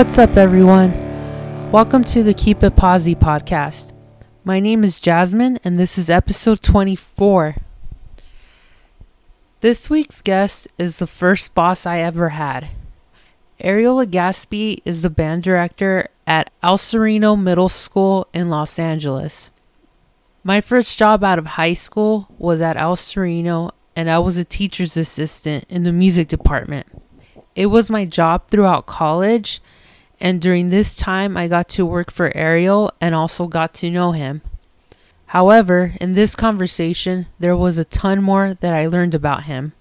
What's up, everyone? Welcome to the Keep It Posi podcast. My name is Jasmine, and this is episode 24. This week's guest is the first boss I ever had. Ariel Legaspi is the band director at El Sereno Middle School in Los Angeles. My first job out of high school was at El Sereno, and I was a teacher's assistant in the music department. It was my job throughout college, and during this time, I got to work for Ariel and also got to know him. However, in this conversation, there was a ton more that I learned about him.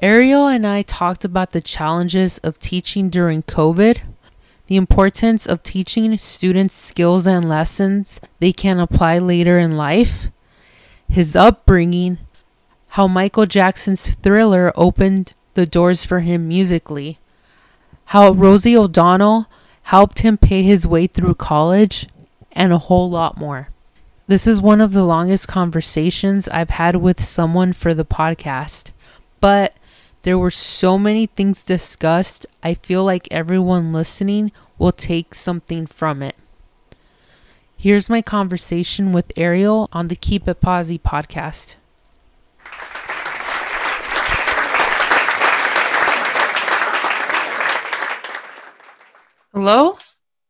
Ariel and I talked about the challenges of teaching during COVID, the importance of teaching students skills and lessons they can apply later in life, his upbringing, how Michael Jackson's thriller opened the doors for him musically, how Rosie O'Donnell helped him pay his way through college, and a whole lot more. This is one of the longest conversations I've had with someone for the podcast, but there were so many things discussed, I feel like everyone listening will take something from it. Here's my conversation with Ariel on the Keep It Posi podcast. Hello?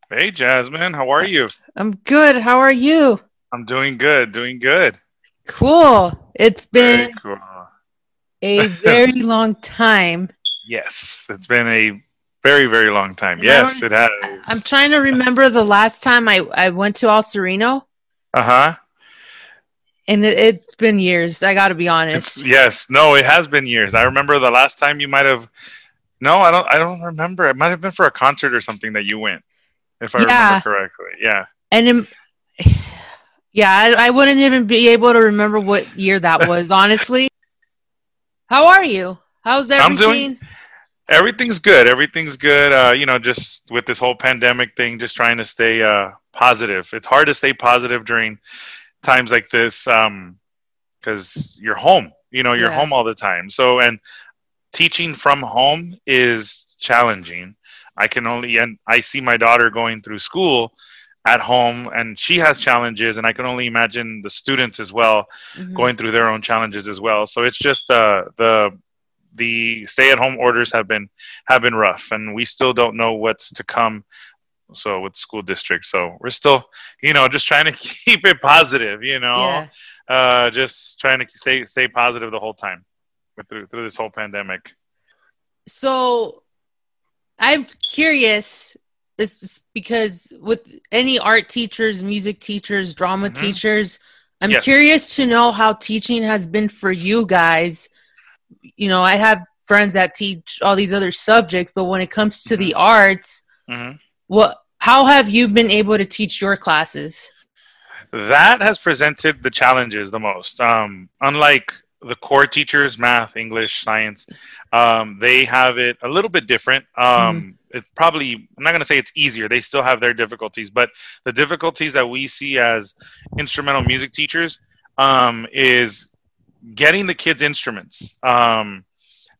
Hey, Jasmine, how are you? I'm good. How are you? I'm doing good, doing good. Cool. It's been cool. a very long time. Yes, it's been a very, very long time. And Yes, it has. I'm trying to remember the last time I, I went to El Sereno, Uh huh. and it, it's been years. I got to be honest. It's yes, no, it has been years. I remember the last time you might have. No, I don't. I don't remember. It might have been for a concert or something that you went, if I Yeah. remember correctly. Yeah. and in, yeah, I, I wouldn't even be able to remember what year that was, honestly. How are you? How's everything? I'm doing- Everything's good. Everything's good. Uh, you know, just with this whole pandemic thing, just trying to stay uh, positive. It's hard to stay positive during times like this because you're home. You know, you're Yeah. home all the time. So, and teaching from home is challenging. I can only, and I see my daughter going through school at home, and she has challenges, and I can only imagine the students as well Mhm. going through their own challenges as well. So it's just uh, the the stay at home orders have been have been rough, and we still don't know what's to come. So with school districts, so we're still, you know, just trying to keep it positive. You know, Yeah. uh, just trying to stay stay positive the whole time through, through this whole pandemic. So I'm curious this is because with any art teachers, music teachers, drama Mhm. teachers, I'm Yes. curious to know how teaching has been for you guys. You know, I have friends that teach all these other subjects, but when it comes to the arts, hmm what how have you been able to teach your classes? that has presented the challenges the most. Um, unlike the core teachers, math, English, science, um, they have it a little bit different. Um, It's probably, I'm not going to say it's easier. They still have their difficulties, but the difficulties that we see as instrumental music teachers um, is getting the kids instruments. Um,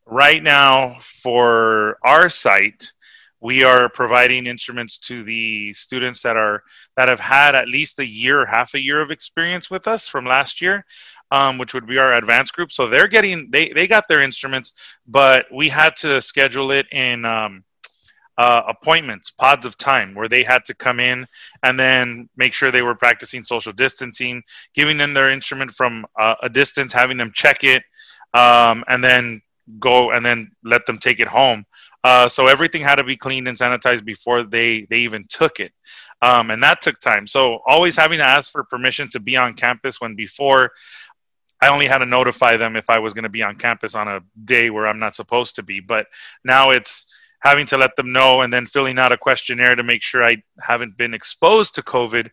right now, for our site, we are providing instruments to the students that are that have had at least a year half a year of experience with us from last year um, which would be our advanced group. So they're getting they, they got their instruments but we had to schedule it in um, uh, appointments pods of time where they had to come in and then make sure they were practicing social distancing giving them their instrument from uh, a distance having them check it um, and then go and then let them take it home. Uh, so everything had to be cleaned and sanitized before they they even took it, um, and that took time. So always having to ask for permission to be on campus when before I only had to notify them if I was going to be on campus on a day where I'm not supposed to be. But now it's having to let them know and then filling out a questionnaire to make sure I haven't been exposed to COVID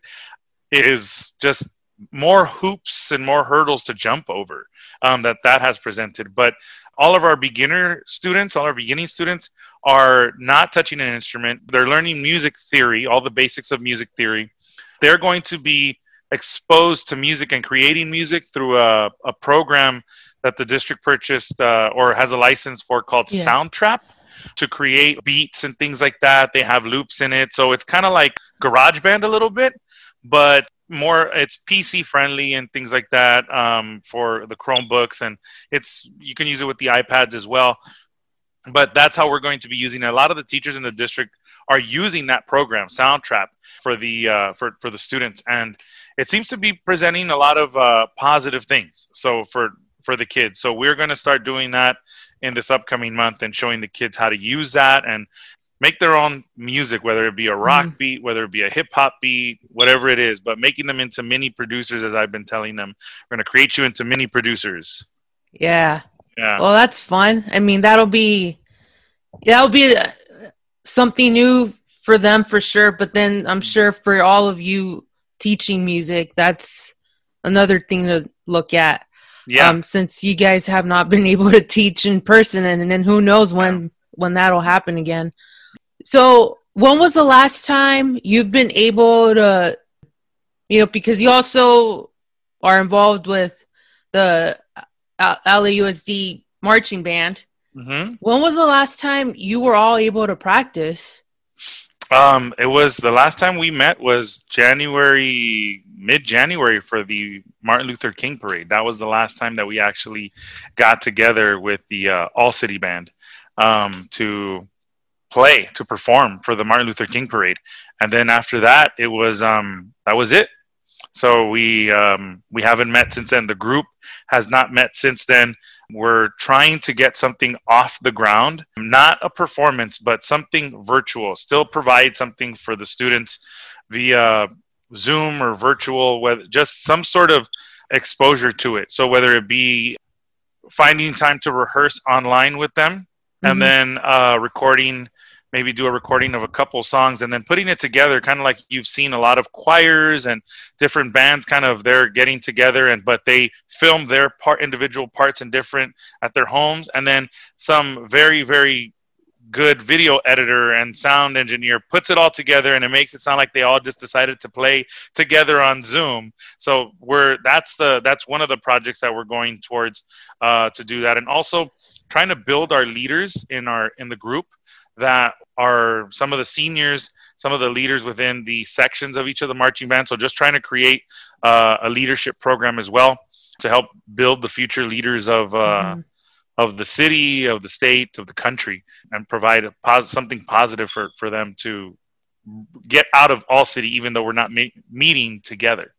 is just more hoops and more hurdles to jump over um, that that has presented. But all of our beginner students, all our beginning students, are not touching an instrument. They're learning music theory, all the basics of music theory. They're going to be exposed to music and creating music through a, a program that the district purchased uh, or has a license for called Yeah. Soundtrap. to create beats and things like that. They have loops in it. So it's kind of like GarageBand a little bit, but more it's PC friendly and things like that um, for the Chromebooks, and it's you can use it with the iPads as well. But that's how we're going to be using it. A lot of the teachers in the district are using that program, Soundtrap, for the uh, for for the students, and it seems to be presenting a lot of uh, positive things. So for for the kids, so we're going to start doing that in this upcoming month and showing the kids how to use that and make their own music, whether it be a rock mm. beat, whether it be a hip hop beat, whatever it is, but making them into mini producers, as I've been telling them. We're going to create you into mini producers. Yeah. Yeah. Well, that's fun. I mean, that'll be, that'll be uh, something new for them for sure. But then I'm sure for all of you teaching music, that's another thing to look at. Yeah. Um, since you guys have not been able to teach in person, and, and then who knows when when that'll happen again. So, when was the last time you've been able to, you know, because you also are involved with the LAUSD marching band. Mm-hmm. When was the last time you were all able to practice? Um, it was the last time we met was January, mid January for the Martin Luther King parade. That was the last time that we actually got together with the uh, All City Band um, to play to perform for the Martin Luther King parade, and then after that, it was um, that was it. So we um, we haven't met since then. The group has not met since then. We're trying to get something off the ground, not a performance, but something virtual. Still provide something for the students via Zoom or virtual, whether just some sort of exposure to it. So whether it be finding time to rehearse online with them, mm-hmm. and then uh, recording maybe do a recording of a couple songs and then putting it together kind of like you've seen a lot of choirs and different bands kind of they're getting together and but they film their part individual parts and different at their homes. And then some very very good video editor and sound engineer puts it all together and it makes it sound like they all just decided to play together on zoom. So we're that's the that's one of the projects that we're going towards uh, to do that. And also trying to build our leaders in our in the group that are some of the seniors, some of the leaders within the sections of each of the marching bands. So just trying to create uh, a leadership program as well to help build the future leaders of uh, mm-hmm. of the city, of the state, of the country, and provide a pos- something positive for for them to get out of all city, even though we're not me- meeting together.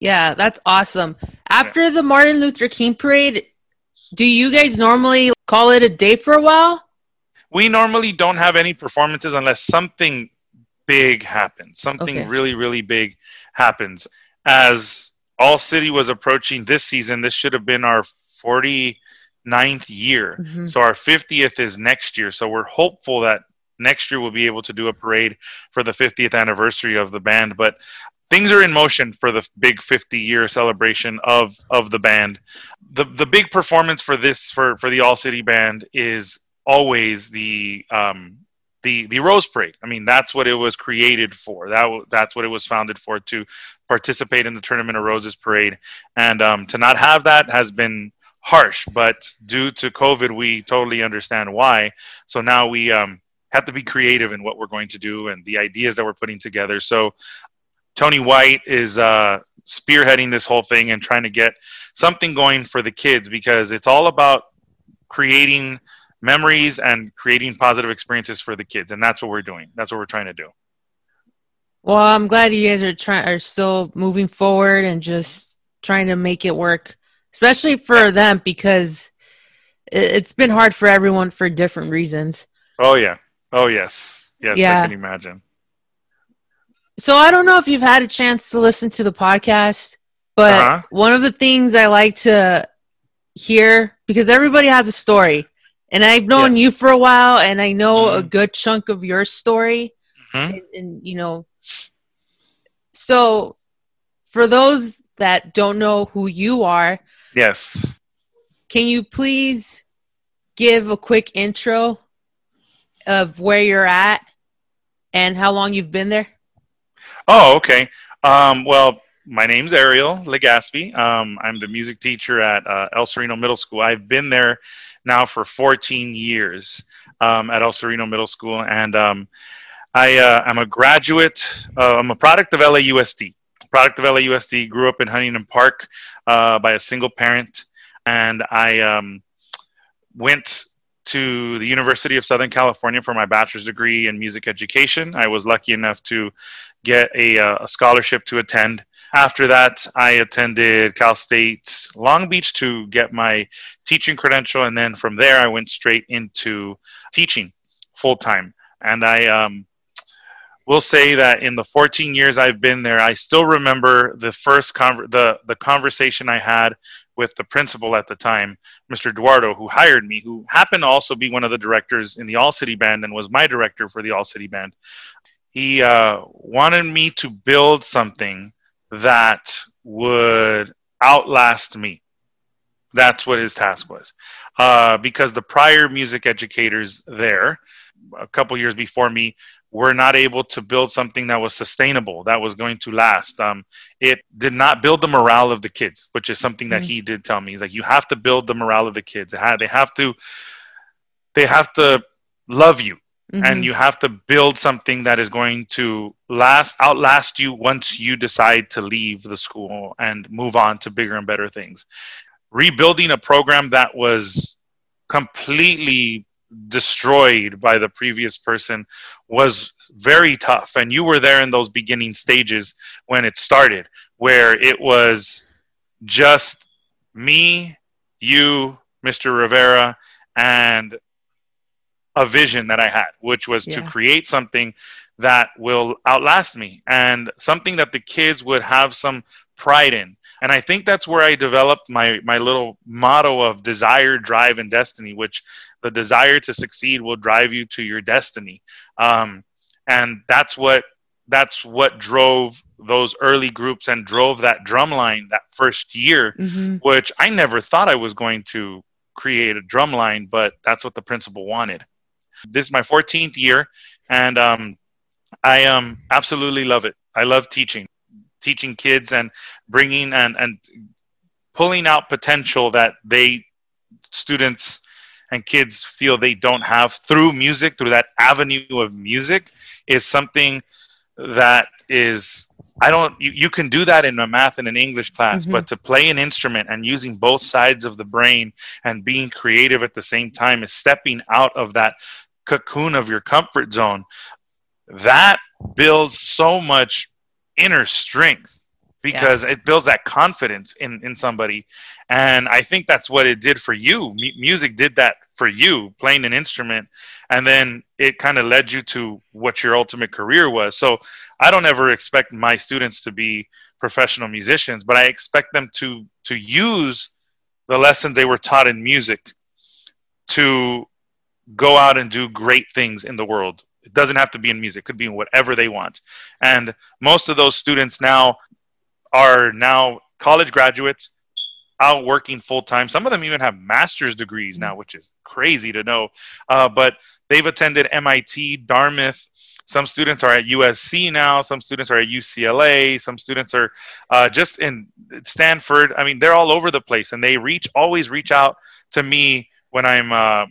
Yeah, that's awesome. After yeah. the Martin Luther King parade, do you guys normally call it a day for a while? We normally don't have any performances unless something big happens. Something okay. really, really big happens. As All City was approaching this season, this should have been our 49th year. Mm-hmm. So our 50th is next year. So we're hopeful that next year we'll be able to do a parade for the 50th anniversary of the band. But things are in motion for the big 50 year celebration of of the band. The the big performance for this for for the All City Band is always the um, the the Rose Parade. I mean, that's what it was created for. That that's what it was founded for to participate in the Tournament of Roses parade, and um, to not have that has been harsh. But due to COVID, we totally understand why. So now we um, have to be creative in what we're going to do and the ideas that we're putting together. So Tony White is uh, spearheading this whole thing and trying to get something going for the kids because it's all about creating memories and creating positive experiences for the kids and that's what we're doing. That's what we're trying to do. Well i'm glad you guys are trying are still moving forward and just trying to make it work especially for them because it's been hard for everyone for different reasons. Oh yeah. Oh yes. Yes yeah. i can imagine. So i don't know if you've had a chance to listen to the podcast but uh-huh. one of the things i like to hear because everybody has a story and I've known yes. you for a while, and I know mm-hmm. a good chunk of your story, mm-hmm. and, and you know. So, for those that don't know who you are, yes, can you please give a quick intro of where you're at and how long you've been there? Oh, okay. Um, well, my name's Ariel Legaspi. Um, I'm the music teacher at uh, El Sereno Middle School. I've been there now for 14 years. um, at El Sereno Middle School, and um, I uh, am a graduate. Uh, I'm a product of LAUSD. Product of LAUSD. Grew up in Huntington Park uh, by a single parent, and I um, went to the University of Southern California for my bachelor's degree in music education. I was lucky enough to get a, uh, a scholarship to attend. After that, I attended Cal State Long Beach to get my teaching credential, and then from there, I went straight into teaching full time. And I um, will say that in the 14 years I've been there, I still remember the first con- the the conversation I had with the principal at the time, Mr. Eduardo, who hired me, who happened to also be one of the directors in the All City Band and was my director for the All City Band. He uh, wanted me to build something that would outlast me. That's what his task was. Uh, because the prior music educators there, a couple years before me, were not able to build something that was sustainable, that was going to last. Um, it did not build the morale of the kids, which is something that mm-hmm. he did tell me. He's like, you have to build the morale of the kids. They have to, they have to love you, mm-hmm. and you have to build something that is going to last, outlast you once you decide to leave the school and move on to bigger and better things. Rebuilding a program that was completely destroyed by the previous person was very tough and you were there in those beginning stages when it started where it was just me you mr rivera and a vision that i had which was yeah. to create something that will outlast me and something that the kids would have some pride in and i think that's where i developed my my little motto of desire drive and destiny which the desire to succeed will drive you to your destiny um, and that's what that's what drove those early groups and drove that drum line that first year mm-hmm. which i never thought i was going to create a drum line but that's what the principal wanted this is my 14th year and um, i um, absolutely love it i love teaching teaching kids and bringing and and pulling out potential that they students and kids feel they don't have through music, through that avenue of music, is something that is I don't you, you can do that in a math and an English class, mm-hmm. but to play an instrument and using both sides of the brain and being creative at the same time is stepping out of that cocoon of your comfort zone. That builds so much inner strength because yeah. it builds that confidence in in somebody and i think that's what it did for you M- music did that for you playing an instrument and then it kind of led you to what your ultimate career was so i don't ever expect my students to be professional musicians but i expect them to to use the lessons they were taught in music to go out and do great things in the world it doesn't have to be in music it could be in whatever they want and most of those students now are now college graduates out working full time. Some of them even have master's degrees now, which is crazy to know. Uh, but they've attended MIT, Dartmouth. Some students are at USC now. Some students are at UCLA. Some students are uh, just in Stanford. I mean, they're all over the place, and they reach always reach out to me when I'm uh,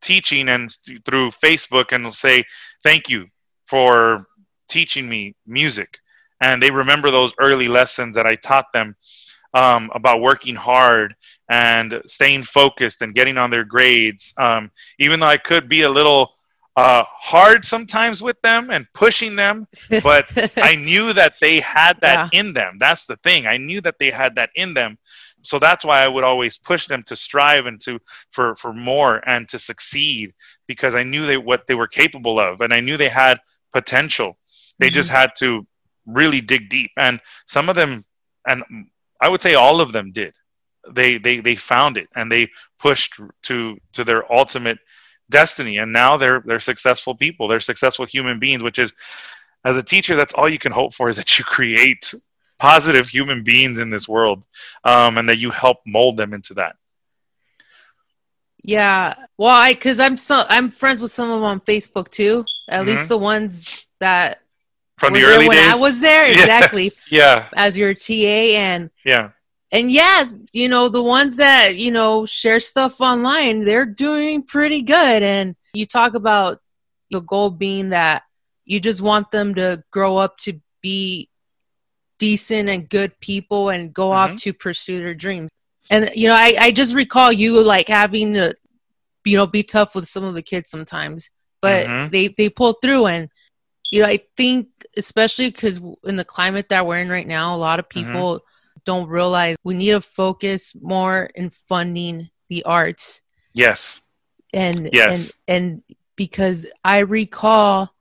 teaching and through Facebook, and say, "Thank you for teaching me music." and they remember those early lessons that I taught them um, about working hard and staying focused and getting on their grades. Um, even though I could be a little uh, hard sometimes with them and pushing them, but I knew that they had that yeah. in them. That's the thing. I knew that they had that in them. So that's why I would always push them to strive and to for for more and to succeed because I knew they what they were capable of and I knew they had potential. They mm-hmm. just had to really dig deep and some of them and i would say all of them did they they they found it and they pushed to to their ultimate destiny and now they're they're successful people they're successful human beings which is as a teacher that's all you can hope for is that you create positive human beings in this world um, and that you help mold them into that yeah well i because i'm so i'm friends with some of them on facebook too at mm-hmm. least the ones that from the early when days. I was there, exactly. Yes. Yeah. As your TA and yeah, and yes, you know, the ones that, you know, share stuff online, they're doing pretty good. And you talk about the goal being that you just want them to grow up to be decent and good people and go mm-hmm. off to pursue their dreams. And, you know, I, I just recall you like having to, you know, be tough with some of the kids sometimes, but mm-hmm. they, they pull through. And, you know, I think, especially because in the climate that we're in right now, a lot of mm-hmm. people, mm-hmm don't realize we need to focus more in funding the arts. Yes. And yes. and and because I recall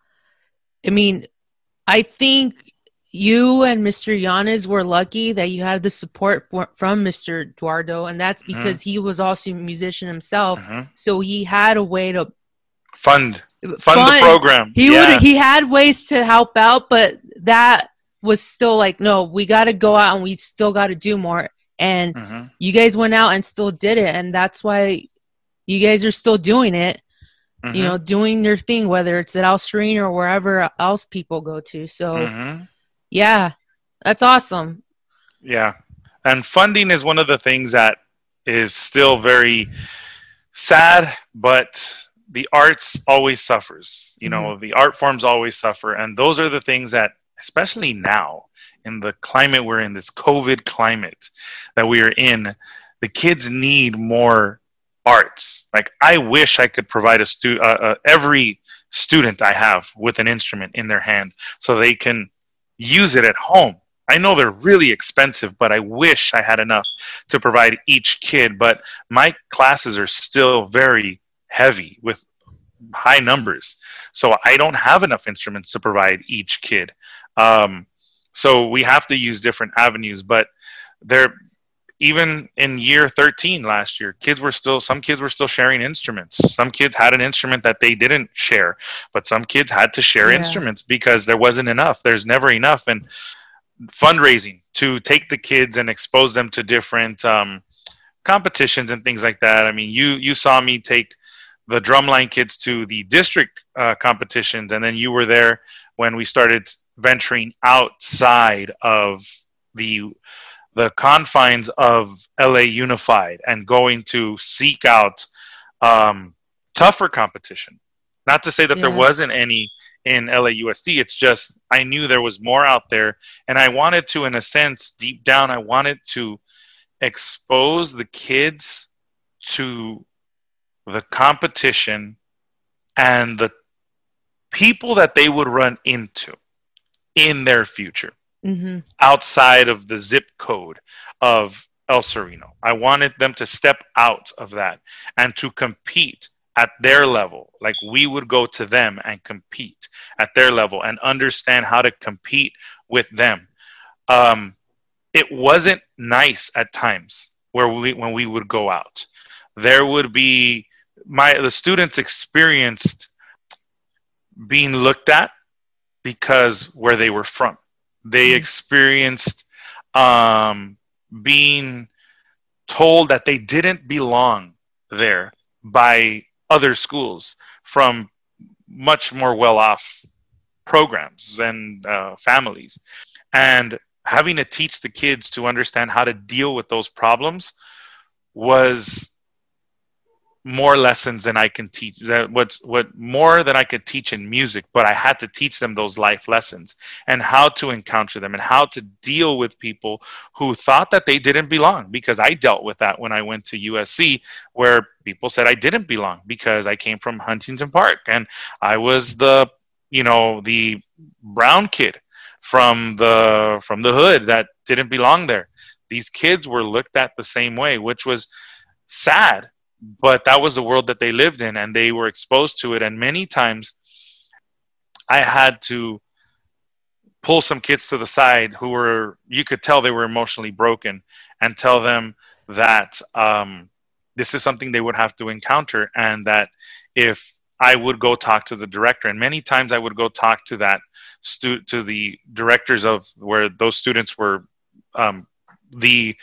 I mean, I think you and Mr. Yanes were lucky that you had the support for, from Mr. Eduardo, and that's mm-hmm. because mm-hmm. he was also a musician himself. Mm-hmm. So he had a way to fund fund, fund the program. He yeah. would he had ways to help out, but that was still like, no, we got to go out and we still got to do more. And mm-hmm. you guys went out and still did it. And that's why you guys are still doing it, mm-hmm. you know, doing your thing, whether it's at El Sereno or wherever else people go to. So, mm-hmm. Yeah, that's awesome. Yeah. And funding is one of the things that is still very sad, but the arts always suffers. You know, mm-hmm. the art forms always suffer. And those are the things that especially now in the climate we're in, this COVID climate that we are in, the kids need more arts. Like I wish I could provide a stu- uh, uh, every student I have with an instrument in their hand so they can use it at home. I know they're really expensive, but I wish I had enough to provide each kid. But my classes are still very heavy with high numbers. So I don't have enough instruments to provide each kid. Um, so we have to use different avenues, but there, even in year 13 last year, kids were still, some kids were still sharing instruments. Some kids had an instrument that they didn't share, but some kids had to share yeah. instruments because there wasn't enough. There's never enough. And fundraising to take the kids and expose them to different um, competitions and things like that. I mean, you, you saw me take the drumline kids to the district uh, competitions, and then you were there when we started venturing outside of the the confines of LA Unified and going to seek out um, tougher competition. Not to say that yeah. there wasn't any in LAUSD. It's just I knew there was more out there, and I wanted to, in a sense, deep down, I wanted to expose the kids to the competition and the people that they would run into in their future mm-hmm. outside of the zip code of El Sereno. I wanted them to step out of that and to compete at their level. Like we would go to them and compete at their level and understand how to compete with them. Um, it wasn't nice at times where we when we would go out. There would be my the students experienced being looked at because where they were from. They mm-hmm. experienced um, being told that they didn't belong there by other schools from much more well off programs and uh, families. And having to teach the kids to understand how to deal with those problems was more lessons than I can teach. That what's what more than I could teach in music, but I had to teach them those life lessons and how to encounter them and how to deal with people who thought that they didn't belong. Because I dealt with that when I went to USC, where people said I didn't belong because I came from Huntington Park and I was the you know the brown kid from the from the hood that didn't belong there. These kids were looked at the same way, which was sad but that was the world that they lived in and they were exposed to it. And many times i had to pull some kids to the side who were you could tell they were emotionally broken and tell them that um, this is something they would have to encounter and that if i would go talk to the director. And many times i would go talk to that stu- to the directors of where those students were um, the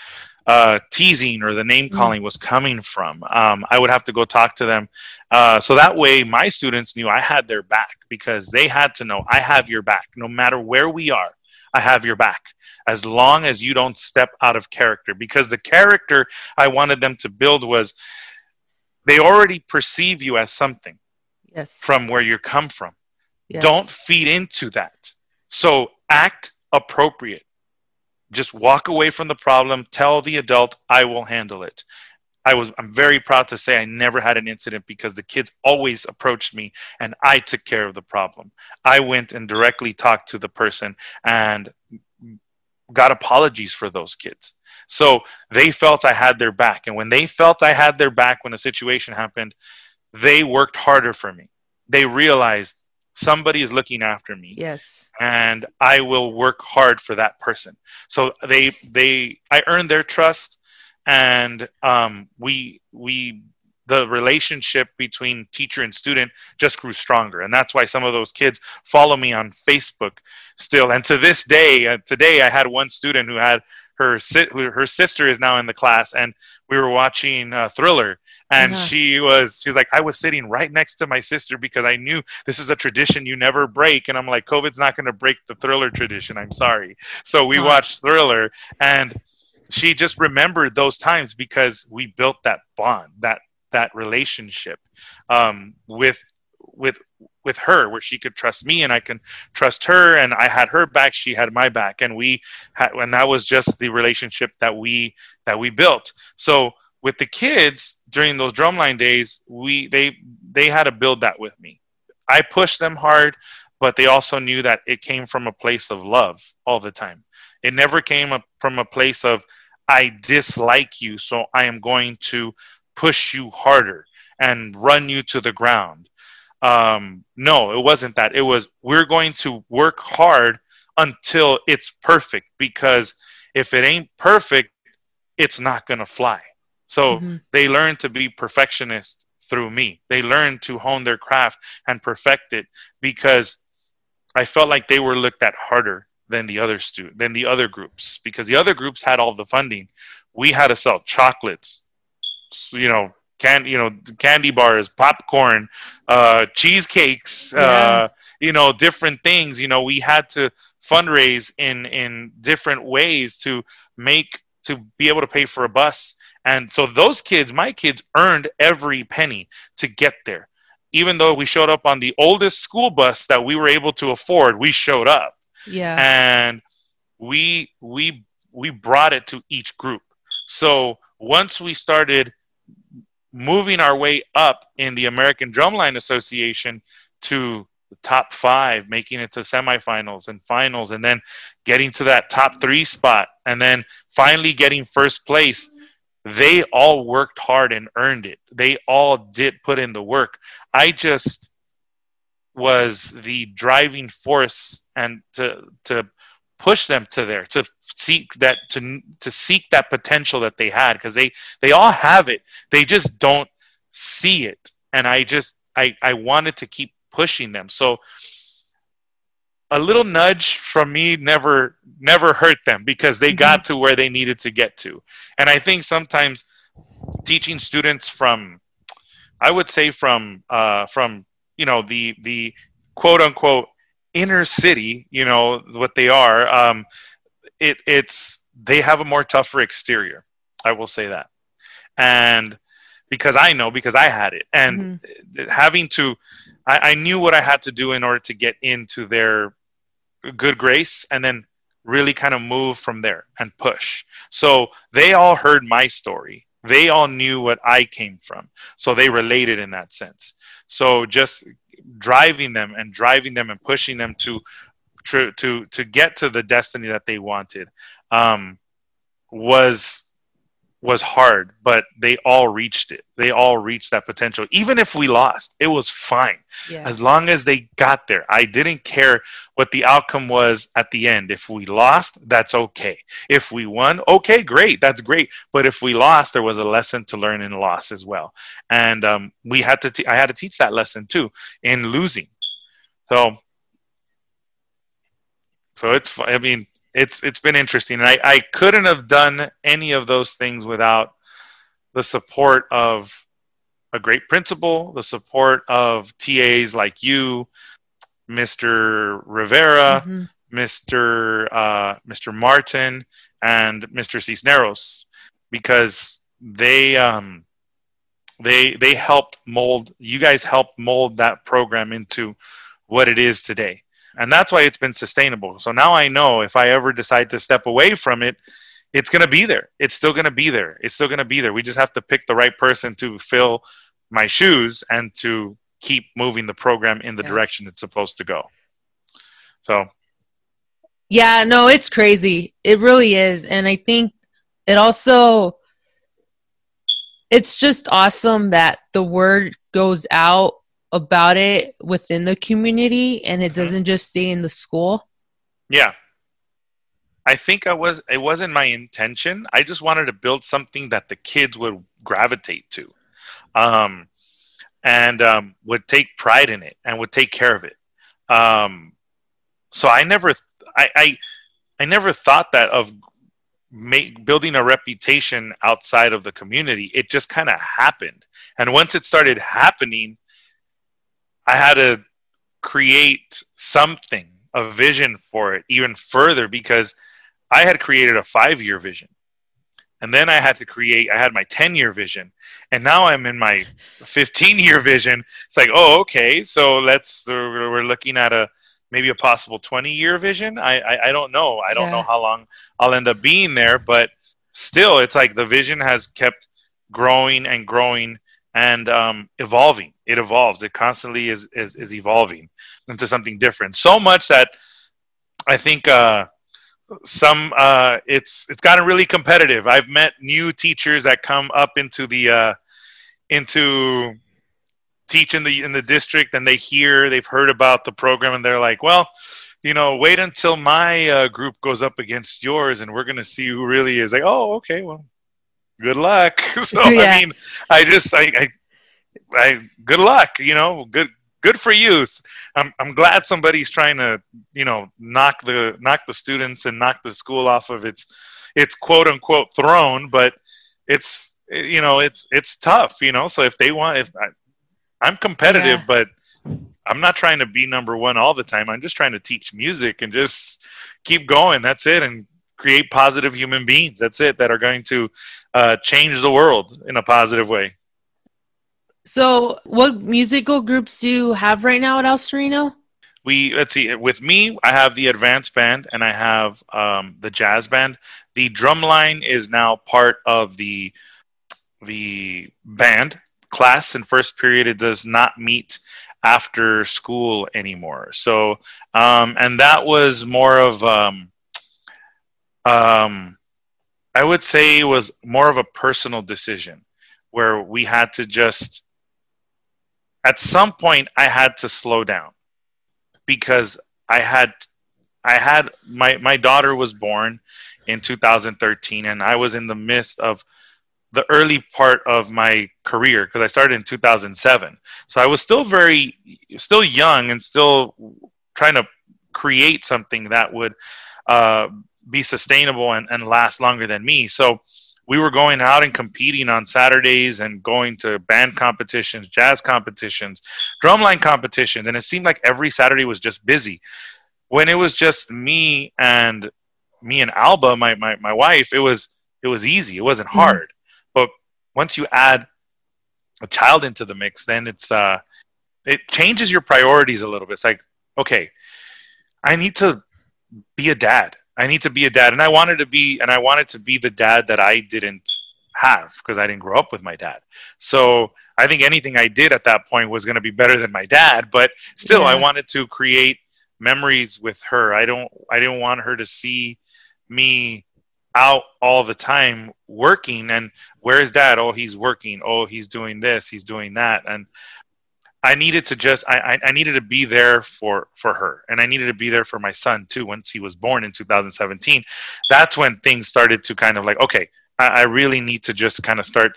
uh, teasing or the name mm. calling was coming from. Um, I would have to go talk to them. Uh, so that way, my students knew I had their back because they had to know I have your back no matter where we are. I have your back as long as you don't step out of character. Because the character I wanted them to build was they already perceive you as something Yes. from where you come from. yes. Don't feed into that. So act appropriate. Just walk away from the problem. Tell the adult, I will handle it. I was I'm very proud to say I never had an incident because the kids always approached me and I took care of the problem. I went and directly talked to the person and got apologies for those kids. So they felt I had their back. And when they felt I had their back when a situation happened, they worked harder for me. They realized somebody is looking after me Yes. and I will work hard for that person. So they they I earned their trust, and um, we we the relationship between teacher and student just grew stronger, and that's why some of those kids follow me on Facebook still. And to this day, uh, today I had one student who had her si- her sister is now in the class, and we were watching uh, Thriller. And Uh-huh. she was, she was like, I was sitting right next to my sister because I knew this is a tradition you never break. And I'm like, COVID's not going to break the thriller tradition. I'm sorry. So we Huh. watched Thriller and she just remembered those times because we built that bond, that, that relationship, um, with, with, with her where she could trust me and I can trust her and I had her back, she had my back. And we had, and that was just the relationship that we, that we built. So with the kids during those drumline days, we, they, they had to build that with me. I pushed them hard, but they also knew that it came from a place of love all the time. It never came from a place of, I dislike you, so I am going to push you harder and run you to the ground. Um, no, it wasn't that. It was, we're going to work hard until it's perfect because if it ain't perfect, it's not going to fly. So Mhm. they learn to be perfectionists through me. They learn to hone their craft and perfect it because I felt like they were looked at harder than the other stu- than the other groups because the other groups had all the funding. We had to sell chocolates, you know, can you know candy bars, popcorn, uh, cheesecakes, uh, you know, different things. You know, we had to fundraise in in different ways to make to be able to pay for a bus. And so those kids, my kids, earned every penny to get there. Even though we showed up on the oldest school bus that we were able to afford, we showed up Yeah. and we we we brought it to each group so once we started moving our way up in the american drumline association to the top five making it to semifinals and finals and then getting to that top three spot and then finally getting first place. They all worked hard and earned it. They all did put in the work. I just was the driving force and to to push them to there to seek that to to seek that potential that they had because they they all have it. They just don't see it. And i just i i wanted to keep pushing them. So a little nudge from me never never hurt them because they got to where they needed to get to. And i think sometimes teaching students from i would say from uh from you know the the quote unquote inner city you know what they are um it it's they have a more tougher exterior i will say that. And because i know because i had it. And having to I, I knew what i had to do in order to get into their good grace and then really kind of move from there and push. So they all heard my story. They all knew what i came from. So they related in that sense. So just driving them and driving them and pushing them to to to, get to the destiny that they wanted um, was was hard, but they all reached it. They all reached that potential. Even if we lost, it was fine Yeah. as long as they got there. I didn't care what the outcome was at the end. If we lost, that's okay. If we won, okay, great, that's great. But if we lost, there was a lesson to learn in loss as well, and um, we had to. Te- I had to teach that lesson too in losing. So, so it's. I mean, it's it's been interesting, and I I couldn't have done any of those things without the support of a great principal, the support of TAs like you, Mr. Rivera, Mhm. Mr. Uh, Mr. Martin and Mr. Cisneros because they um, they they helped mold you guys helped mold that program into what it is today and that's why it's been sustainable. So now i know if i ever decide to step away from it it's going to be there. It's still going to be there. It's still going to be there. We just have to pick the right person to fill my shoes and to keep moving the program in the yeah. direction it's supposed to go. So. Yeah no it's crazy. It really is. And i think it also it's just awesome that the word goes out about it within the community and it mm-hmm. doesn't just stay in the school. Yeah. I think I was it wasn't my intention. I just wanted to build something that the kids would gravitate to. Um, and um, would take pride in it and would take care of it. Um, so I never I, I I never thought that of make building a reputation outside of the community it just kind of happened and once it started happening i had to create something a vision for it even further because i had created a 5 year vision and then i had to create i had my 10 year vision and now i'm in my 15 year vision it's like oh okay so let's we're looking at a maybe a possible 20 year vision. I, I, I don't know. I don't yeah. know how long I'll end up being there, but still, it's like the vision has kept growing and growing and um, evolving. It evolves. It constantly is, is, is evolving into something different. So much that I think uh, some uh, it's it's gotten really competitive. I've met new teachers that come up into the uh, into teach in the in the district and they hear they've heard about the program and they're like well you know wait until my uh, group goes up against yours and we're going to see who really is like oh okay well good luck so yeah. i mean i just I, I i good luck you know good good for you i'm i'm glad somebody's trying to you know knock the knock the students and knock the school off of its its quote unquote throne but it's you know it's it's tough you know so if they want if I'm competitive, yeah. but I'm not trying to be number one all the time. I'm just trying to teach music and just keep going. That's it. And create positive human beings. That's it. That are going to uh, change the world in a positive way. So, what musical groups do you have right now at El Sereno? We let's see. With me, I have the advanced band and I have um, the jazz band. The drum line is now part of the the band class in first period it does not meet after school anymore so um, and that was more of um, um, i would say it was more of a personal decision where we had to just at some point i had to slow down because i had i had my my daughter was born in 2013 and i was in the midst of the early part of my career because I started in 2007. So I was still very, still young and still trying to create something that would uh, be sustainable and, and last longer than me. So we were going out and competing on Saturdays and going to band competitions, jazz competitions, drumline competitions, and it seemed like every Saturday was just busy. When it was just me and me and Alba, my, my, my wife, it was it was easy. It wasn't mm-hmm. hard. But once you add a child into the mix, then it's uh, it changes your priorities a little bit. It's like, okay, I need to be a dad. I need to be a dad, and I wanted to be, and I wanted to be the dad that I didn't have because I didn't grow up with my dad. So I think anything I did at that point was going to be better than my dad. But still, yeah. I wanted to create memories with her. I don't. I didn't want her to see me out all the time working and where's dad oh he's working oh he's doing this he's doing that and i needed to just I, I needed to be there for for her and i needed to be there for my son too once he was born in 2017 that's when things started to kind of like okay I, I really need to just kind of start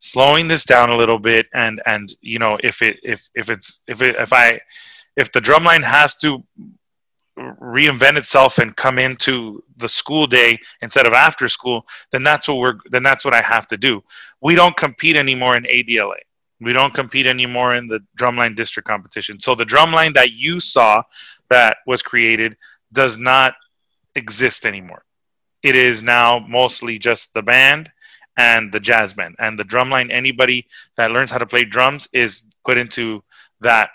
slowing this down a little bit and and you know if it if if it's if it if i if the drumline has to reinvent itself and come into the school day instead of after school, then that's what we're then that's what I have to do. We don't compete anymore in ADLA. We don't compete anymore in the drumline district competition. So the drumline that you saw that was created does not exist anymore. It is now mostly just the band and the jazz band and the drumline. Anybody that learns how to play drums is put into that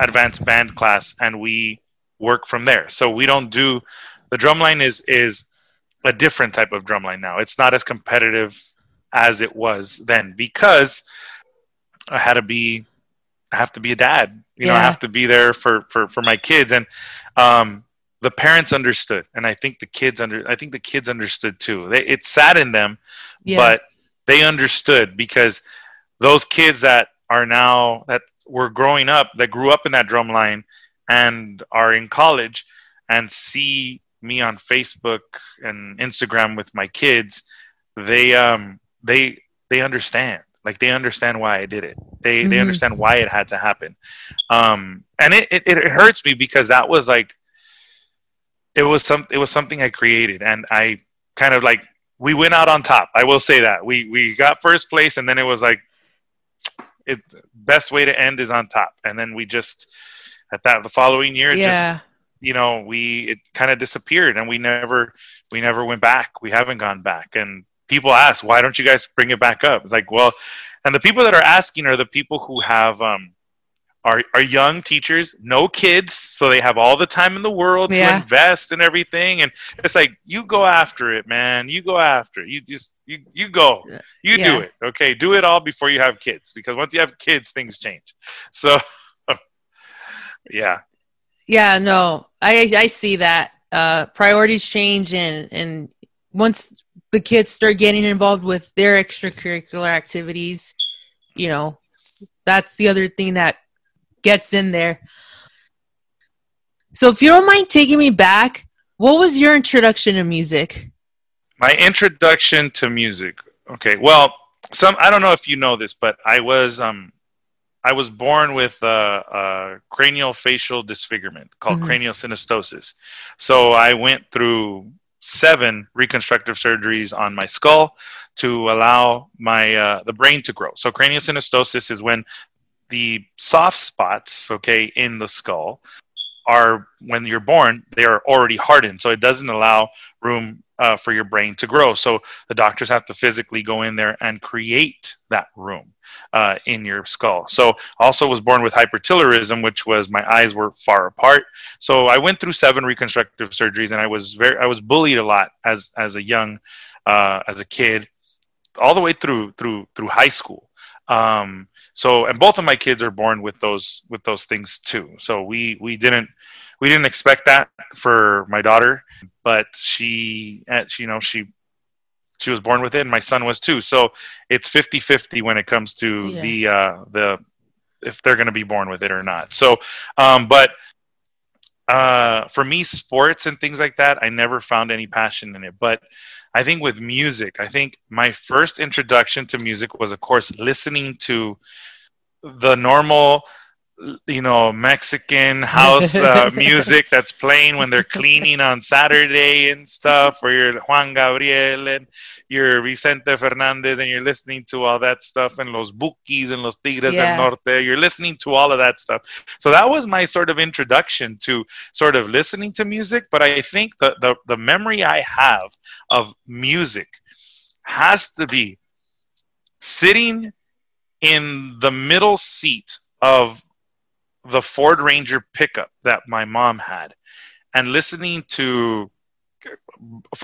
advanced band class, and we work from there. So we don't do the drumline is is a different type of drumline now. It's not as competitive as it was then because I had to be I have to be a dad. You yeah. know, I have to be there for for for my kids and um the parents understood and I think the kids under I think the kids understood too. They, it saddened them, yeah. but they understood because those kids that are now that were growing up that grew up in that drum line and are in college and see me on Facebook and Instagram with my kids, they um they they understand. Like they understand why I did it. They mm-hmm. they understand why it had to happen. Um and it, it, it hurts me because that was like it was some it was something I created and I kind of like we went out on top. I will say that. We we got first place and then it was like it best way to end is on top. And then we just at that the following year yeah. just you know we it kind of disappeared and we never we never went back we haven't gone back and people ask why don't you guys bring it back up? It's like well and the people that are asking are the people who have um are, are young teachers no kids so they have all the time in the world yeah. to invest in everything and it's like you go after it man. You go after it. You just you, you go. You yeah. do it okay? Do it all before you have kids because once you have kids things change. So yeah. Yeah, no, I I see that. Uh, priorities change, and and once the kids start getting involved with their extracurricular activities, you know, that's the other thing that gets in there. So, if you don't mind taking me back, what was your introduction to music? My introduction to music. Okay, well, some I don't know if you know this, but I was um I was born with a, a cranial facial disfigurement called mm-hmm. craniosynostosis. So I went through seven reconstructive surgeries on my skull to allow my uh, the brain to grow. So craniosynostosis is when the soft spots, okay, in the skull are when you're born they are already hardened, so it doesn't allow room uh, for your brain to grow. So the doctors have to physically go in there and create that room uh, in your skull. So also was born with hypertelorism, which was my eyes were far apart. So I went through seven reconstructive surgeries, and I was very I was bullied a lot as as a young uh, as a kid, all the way through through through high school. Um, so and both of my kids are born with those with those things too. So we we didn't we didn't expect that for my daughter, but she, uh, she you know she she was born with it and my son was too. So it's 50-50 when it comes to yeah. the uh, the if they're going to be born with it or not. So um, but uh, for me sports and things like that i never found any passion in it. But i think with music i think my first introduction to music was of course listening to the normal you know Mexican house uh, music that's playing when they're cleaning on Saturday and stuff, or you're Juan Gabriel and you're Vicente Fernandez and you're listening to all that stuff and Los Bukis and Los Tigres yeah. del Norte. You're listening to all of that stuff. So that was my sort of introduction to sort of listening to music. But I think the the, the memory I have of music has to be sitting in the middle seat of the Ford Ranger pickup that my mom had and listening to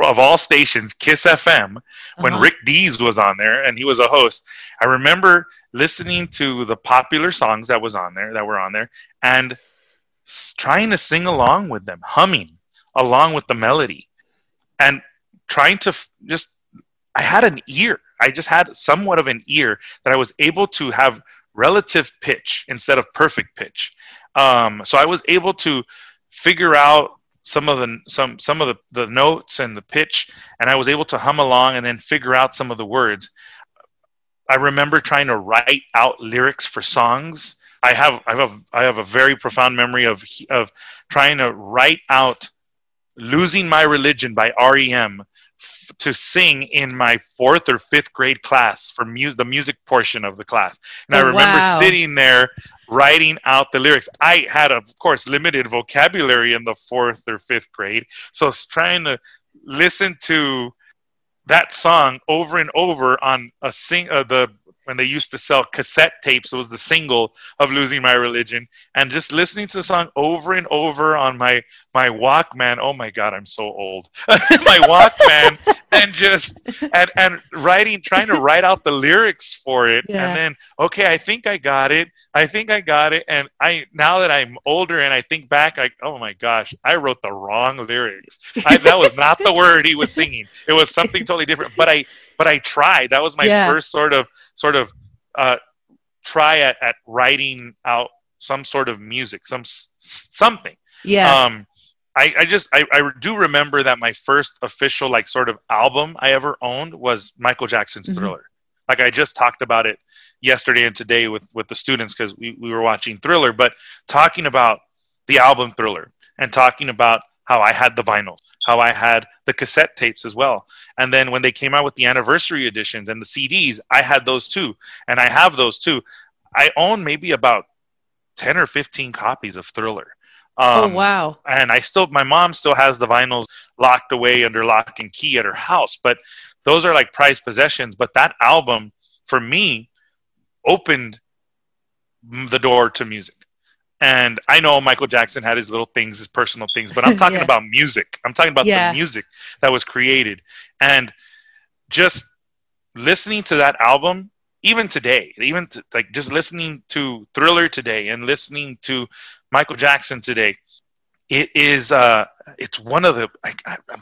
of all stations Kiss FM when uh-huh. Rick Dees was on there and he was a host. I remember listening to the popular songs that was on there that were on there and trying to sing along with them, humming along with the melody and trying to f- just I had an ear. I just had somewhat of an ear that I was able to have relative pitch instead of perfect pitch. Um, so I was able to figure out some of the some some of the, the notes and the pitch, and I was able to hum along and then figure out some of the words. I remember trying to write out lyrics for songs. I have I have a, I have a very profound memory of of trying to write out "Losing My Religion" by REM f- to sing in my fourth or fifth grade class for mu- the music portion of the class. And I Oh, remember wow. sitting there writing out the lyrics. I had, of course, limited vocabulary in the fourth or fifth grade, so I was trying to listen to that song over and over on a sing uh, the when they used to sell cassette tapes it was the single of losing my religion. And just listening to the song over and over on my my walkman oh my god i'm so old. My walkman and just and and writing trying to write out the lyrics for it. Yeah. and then okay i think i got it. I think i got it. And i now that i'm older and i think back like oh my gosh i wrote the wrong lyrics. I, that was not the word he was singing. It was something totally different. But i but i tried. That was my Yeah. first sort of sort of uh try at, at writing out some sort of music some s- something. Yeah. um I, I just I, I do remember that my first official like sort of album I ever owned was Michael Jackson's Mhm. Thriller. Like I just talked about it yesterday and today with with the students because we, we were watching Thriller, but talking about the album Thriller and talking about how I had the vinyl, how I had the cassette tapes as well. And then when they came out with the anniversary editions and the CDs, I had those too. And I have those too. I own maybe about 10 or 15 copies of Thriller. Oh Um, wow. and I still, my mom still has the vinyls locked away under lock and key at her house, but those are like prized possessions. But that album, for me, opened the door to music. And I know Michael Jackson had his little things, his personal things, but I'm talking Yeah. about music. I'm talking about Yeah. the music that was created. And just listening to that album, even today, even to, like just listening to Thriller today and listening to Michael Jackson today, it is uh, it's one of the I, I, I'm,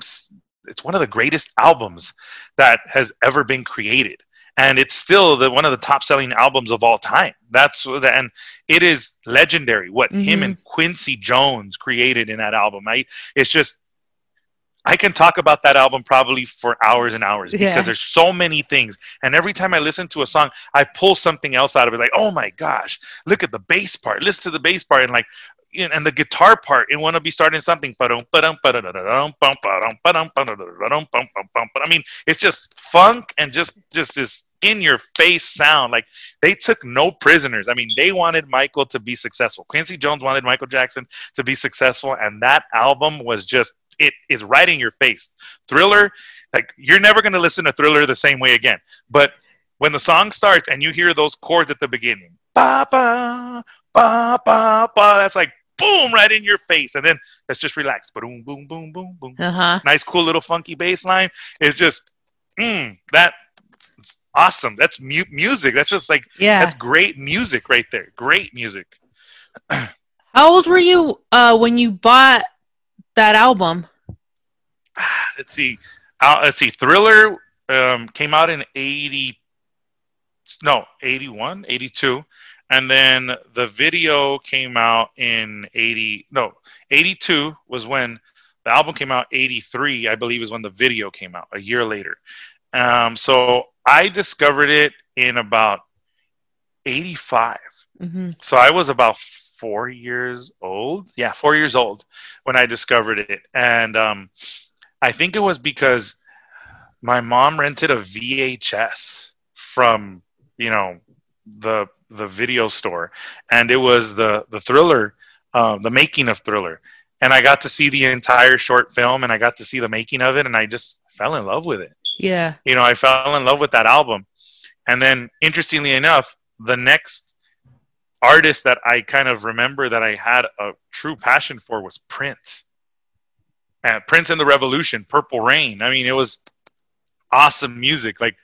it's one of the greatest albums that has ever been created, and it's still the one of the top selling albums of all time. That's the, and it is legendary what him Mhm. and Quincy Jones created in that album. I it's just I can talk about that album probably for hours and hours because Yeah. there's so many things. And every time I listen to a song, I pull something else out of it. Like, oh my gosh, look at the bass part. Listen to the bass part and like, and the guitar part. It want to be starting something. I mean, it's just funk and just just this in your face sound. Like they took no prisoners. I mean, they wanted Michael to be successful. Quincy Jones wanted Michael Jackson to be successful, and that album was just it is right in your face. Thriller, like you're never gonna listen to Thriller the same way again. But when the song starts and you hear those chords at the beginning, ba ba ba ba ba, that's like boom right in your face, and then let's just relax. Boom boom boom boom boom. Uh huh. Nice cool little funky bass line. It's just mm, that. It's awesome. That's mu- music. That's just like Yeah. that's great music right there. Great music. How old were you uh, when you bought that album? let's see. Uh, let's see. Thriller um, came out in 80, no, 81, 82. And then the video came out in 80, no, 82 was when the album came out. 83, I believe, is when the video came out, a year later. Um, so I discovered it in about 85. Mm-hmm. So I was about four years old. Yeah, four years old when I discovered it. And um, I think it was because my mom rented a VHS from, you know, the the video store, and it was the the thriller, uh, the making of Thriller, and I got to see the entire short film, and I got to see the making of it, and I just fell in love with it Yeah. you know, I fell in love with that album. And then, interestingly enough, the next artist that I kind of remember that I had a true passion for was Prince. And Prince and the Revolution, Purple Rain. I mean, it was awesome music. Like,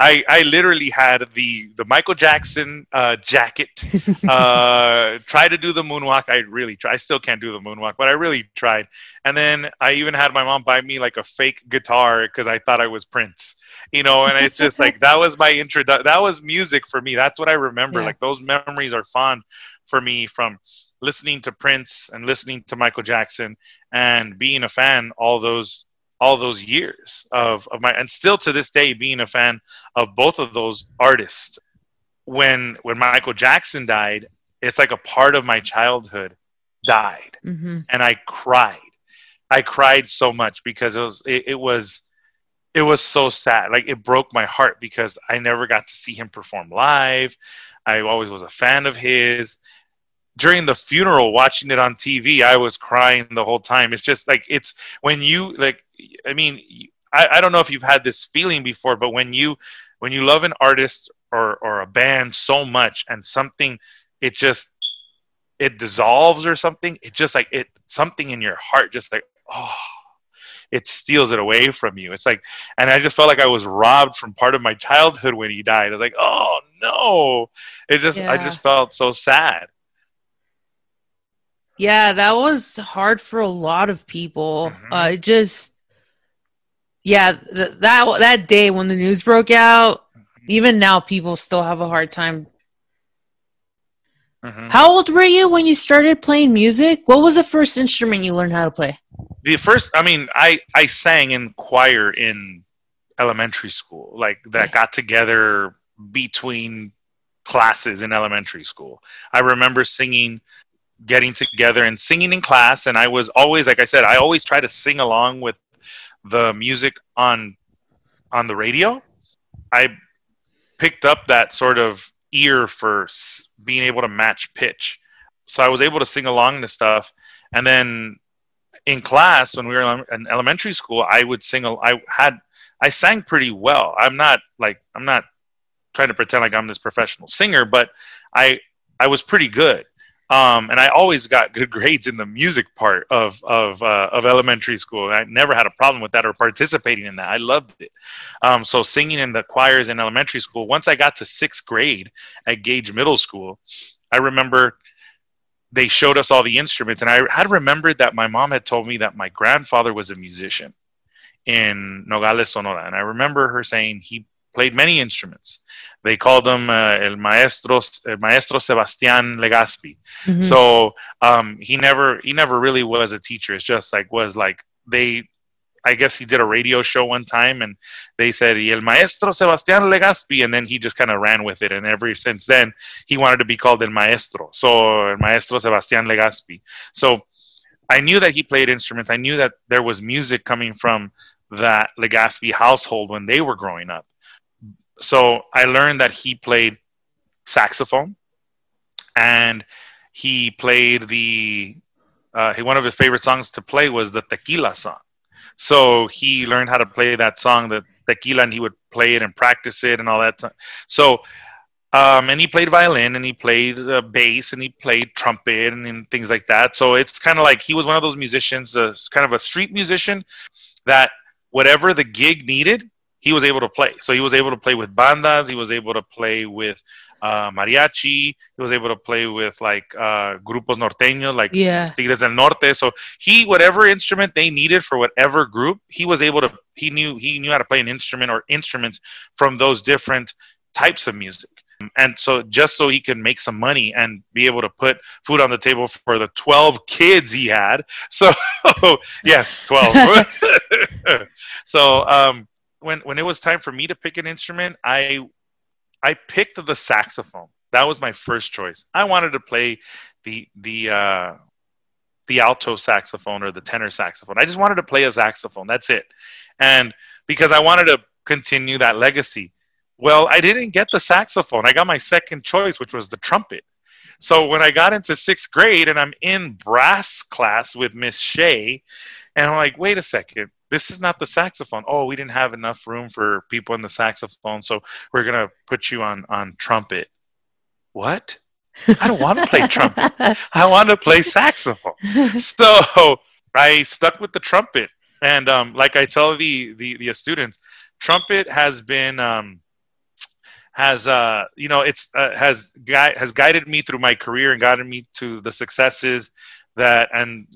I, I literally had the, the Michael Jackson uh, jacket. uh, tried to do the moonwalk. I really tried. I still can't do the moonwalk, but I really tried. And then I even had my mom buy me like a fake guitar because I thought I was Prince. You know, and it's just like that was my intro. That was music for me. That's what I remember. Yeah. Like those memories are fond for me from listening to Prince and listening to Michael Jackson and being a fan all those all those years of, of my and still to this day being a fan of both of those artists. When when Michael Jackson died, it's like a part of my childhood died Mm-hmm. and I cried. I cried so much because it was it, it was it was so sad. Like it broke my heart because I never got to see him perform live. I always was a fan of his. During the funeral, watching it on TV, I was crying the whole time. It's just like it's when you like. I mean, I, I don't know if you've had this feeling before, but when you when you love an artist or or a band so much and something, it just it dissolves or something. It just like it something in your heart just like oh it steals it away from you. It's like, and I just felt like I was robbed from part of my childhood when he died. I was like, oh no, it just, yeah. I just felt so sad. Yeah, that was hard for a lot of people. Mm-hmm. Uh, just, yeah, th- that that day when the news broke out, mm-hmm. even now people still have a hard time. Mm-hmm. How old were you when you started playing music? What was the first instrument you learned how to play? the first i mean i i sang in choir in elementary school like that got together between classes in elementary school i remember singing getting together and singing in class and i was always like i said i always try to sing along with the music on on the radio i picked up that sort of ear for being able to match pitch so i was able to sing along to stuff and then in class when we were in elementary school, I would sing. I had I sang pretty well. I'm not like I'm not trying to pretend like I'm this professional singer, but I I was pretty good. Um, and I always got good grades in the music part of of uh, of elementary school. I never had a problem with that or participating in that. I loved it. Um, so singing in the choirs in elementary school. Once I got to sixth grade at Gage Middle School, I remember they showed us all the instruments and i had remembered that my mom had told me that my grandfather was a musician in nogales sonora and i remember her saying he played many instruments they called him uh, el maestro el maestro sebastian legaspi mm-hmm. so um, he never he never really was a teacher it's just like was like they I guess he did a radio show one time, and they said el maestro Sebastián Legaspi," and then he just kind of ran with it. And ever since then, he wanted to be called el maestro, so el maestro Sebastián Legaspi. So I knew that he played instruments. I knew that there was music coming from that Legaspi household when they were growing up. So I learned that he played saxophone, and he played the. Uh, one of his favorite songs to play was the Tequila song so he learned how to play that song, the tequila, and he would play it and practice it and all that. So, um, and he played violin and he played uh, bass and he played trumpet and, and things like that. So it's kind of like he was one of those musicians, uh, kind of a street musician that whatever the gig needed, he was able to play. So he was able to play with bandas, he was able to play with uh, mariachi. He was able to play with like uh, grupos norteños, like yeah. Tigres del Norte. So he, whatever instrument they needed for whatever group, he was able to. He knew he knew how to play an instrument or instruments from those different types of music. And so, just so he could make some money and be able to put food on the table for the 12 kids he had. So, yes, 12. so, um, when, when it was time for me to pick an instrument, I I picked the saxophone. That was my first choice. I wanted to play the the uh, the alto saxophone or the tenor saxophone. I just wanted to play a saxophone. That's it. And because I wanted to continue that legacy. Well, I didn't get the saxophone. I got my second choice, which was the trumpet. So when I got into sixth grade and I'm in brass class with Miss Shea, and I'm like, wait a second, this is not the saxophone. Oh, we didn't have enough room for people in the saxophone, so we're gonna put you on on trumpet. What? I don't want to play trumpet. I want to play saxophone. So I stuck with the trumpet, and um, like I tell the, the the students, trumpet has been um, has uh, you know it's uh, has gui- has guided me through my career and guided me to the successes that and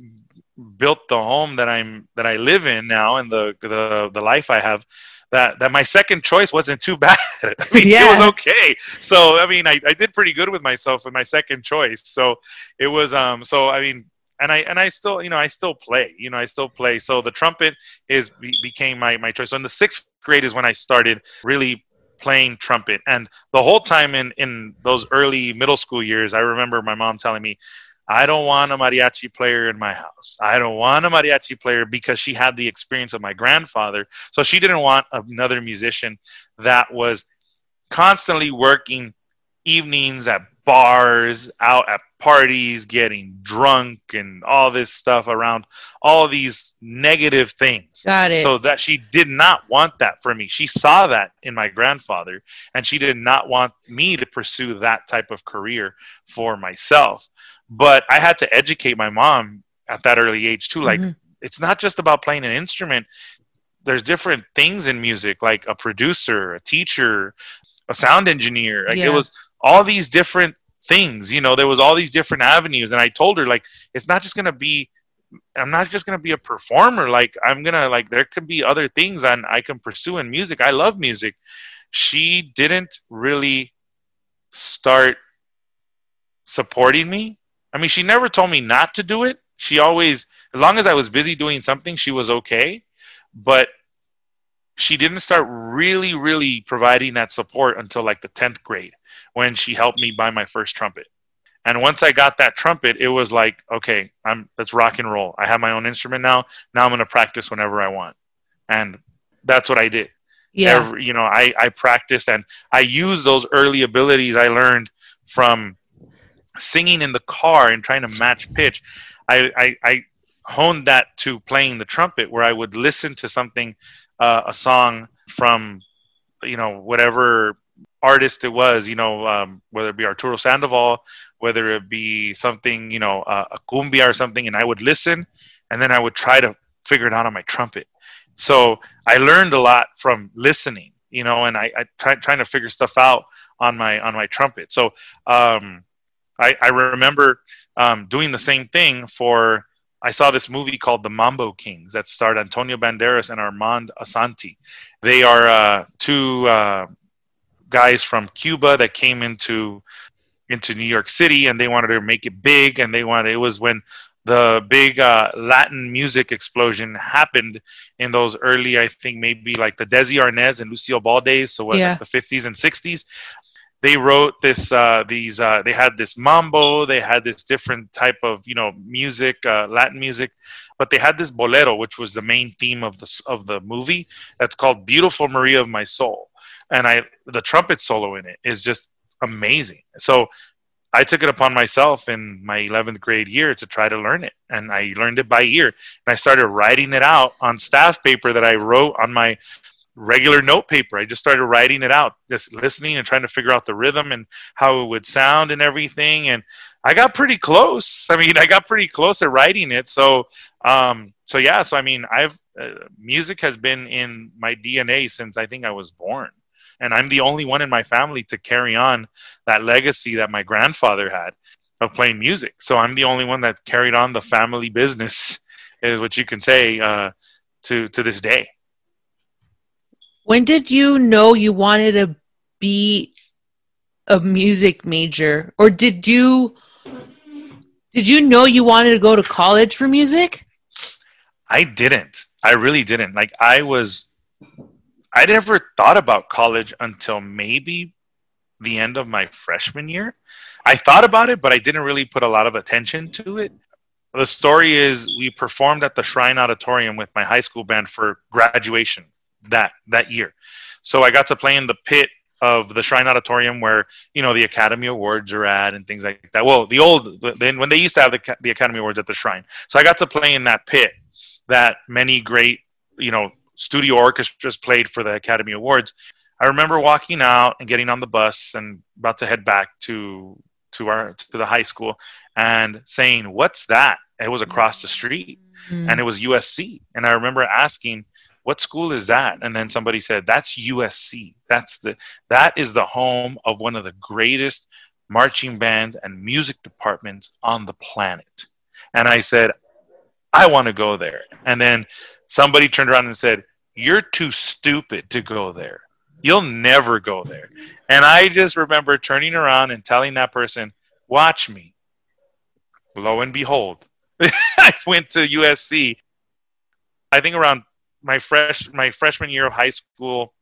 built the home that I'm that I live in now and the the the life I have that that my second choice wasn't too bad. I mean, yeah. it was okay. So I mean, I, I did pretty good with myself with my second choice. So it was um so I mean and I and I still you know I still play you know I still play. So the trumpet is became my my choice. So in the sixth grade is when I started really playing trumpet and the whole time in in those early middle school years i remember my mom telling me I don't want a mariachi player in my house. I don't want a mariachi player because she had the experience of my grandfather. So she didn't want another musician that was constantly working evenings at bars, out at parties, getting drunk, and all this stuff around all these negative things. Got it. So that she did not want that for me. She saw that in my grandfather, and she did not want me to pursue that type of career for myself. But I had to educate my mom at that early age too. Like, mm-hmm. it's not just about playing an instrument. There's different things in music, like a producer, a teacher, a sound engineer. Like yeah. it was all these different things you know there was all these different avenues and i told her like it's not just going to be i'm not just going to be a performer like i'm going to like there could be other things and i can pursue in music i love music she didn't really start supporting me i mean she never told me not to do it she always as long as i was busy doing something she was okay but she didn't start really really providing that support until like the 10th grade when she helped me buy my first trumpet. And once I got that trumpet, it was like, okay, I'm let's rock and roll. I have my own instrument now. Now I'm going to practice whenever I want, and that's what I did. Yeah, Every, you know, I I practiced and I used those early abilities I learned from singing in the car and trying to match pitch. I I, I honed that to playing the trumpet, where I would listen to something, uh, a song from, you know, whatever artist it was, you know, um, whether it be Arturo Sandoval, whether it be something, you know, uh, a cumbia or something, and I would listen, and then I would try to figure it out on my trumpet. So I learned a lot from listening, you know, and I, I try, trying to figure stuff out on my on my trumpet. So um, I, I remember um, doing the same thing for. I saw this movie called The Mambo Kings that starred Antonio Banderas and Armand Assante. They are uh, two uh, guys from Cuba that came into into New York City and they wanted to make it big and they wanted it was when the big uh, Latin music explosion happened in those early, I think maybe like the Desi Arnaz and Lucille Ball days, so what, yeah. like the 50s and 60s. They wrote this, uh, these, uh, they had this mambo, they had this different type of, you know, music, uh, Latin music, but they had this bolero, which was the main theme of the of the movie. That's called "Beautiful Maria of My Soul." and I the trumpet solo in it is just amazing. So I took it upon myself in my 11th grade year to try to learn it, and I learned it by ear. And I started writing it out on staff paper that I wrote on my regular note paper. I just started writing it out, just listening and trying to figure out the rhythm and how it would sound and everything. And I got pretty close. I mean, I got pretty close at writing it. So, um, so yeah. So I mean, I've uh, music has been in my DNA since I think I was born and I'm the only one in my family to carry on that legacy that my grandfather had of playing music. So I'm the only one that carried on the family business, is what you can say uh, to to this day. When did you know you wanted to be a music major, or did you did you know you wanted to go to college for music? I didn't. I really didn't. Like I was I never thought about college until maybe the end of my freshman year. I thought about it, but I didn't really put a lot of attention to it. The story is we performed at the Shrine Auditorium with my high school band for graduation that that year. So I got to play in the pit of the Shrine Auditorium where you know the Academy Awards are at and things like that. Well, the old then when they used to have the, the Academy Awards at the Shrine, so I got to play in that pit that many great you know studio orchestras played for the Academy Awards. I remember walking out and getting on the bus and about to head back to to our to the high school and saying, "What's that?" It was across the street, mm-hmm. and it was USC. And I remember asking, "What school is that?" And then somebody said, "That's USC. That's the that is the home of one of the greatest marching bands and music departments on the planet." And I said, "I want to go there." And then somebody turned around and said, You're too stupid to go there. You'll never go there. And I just remember turning around and telling that person, Watch me. Lo and behold, I went to USC. I think around my fresh my freshman year of high school,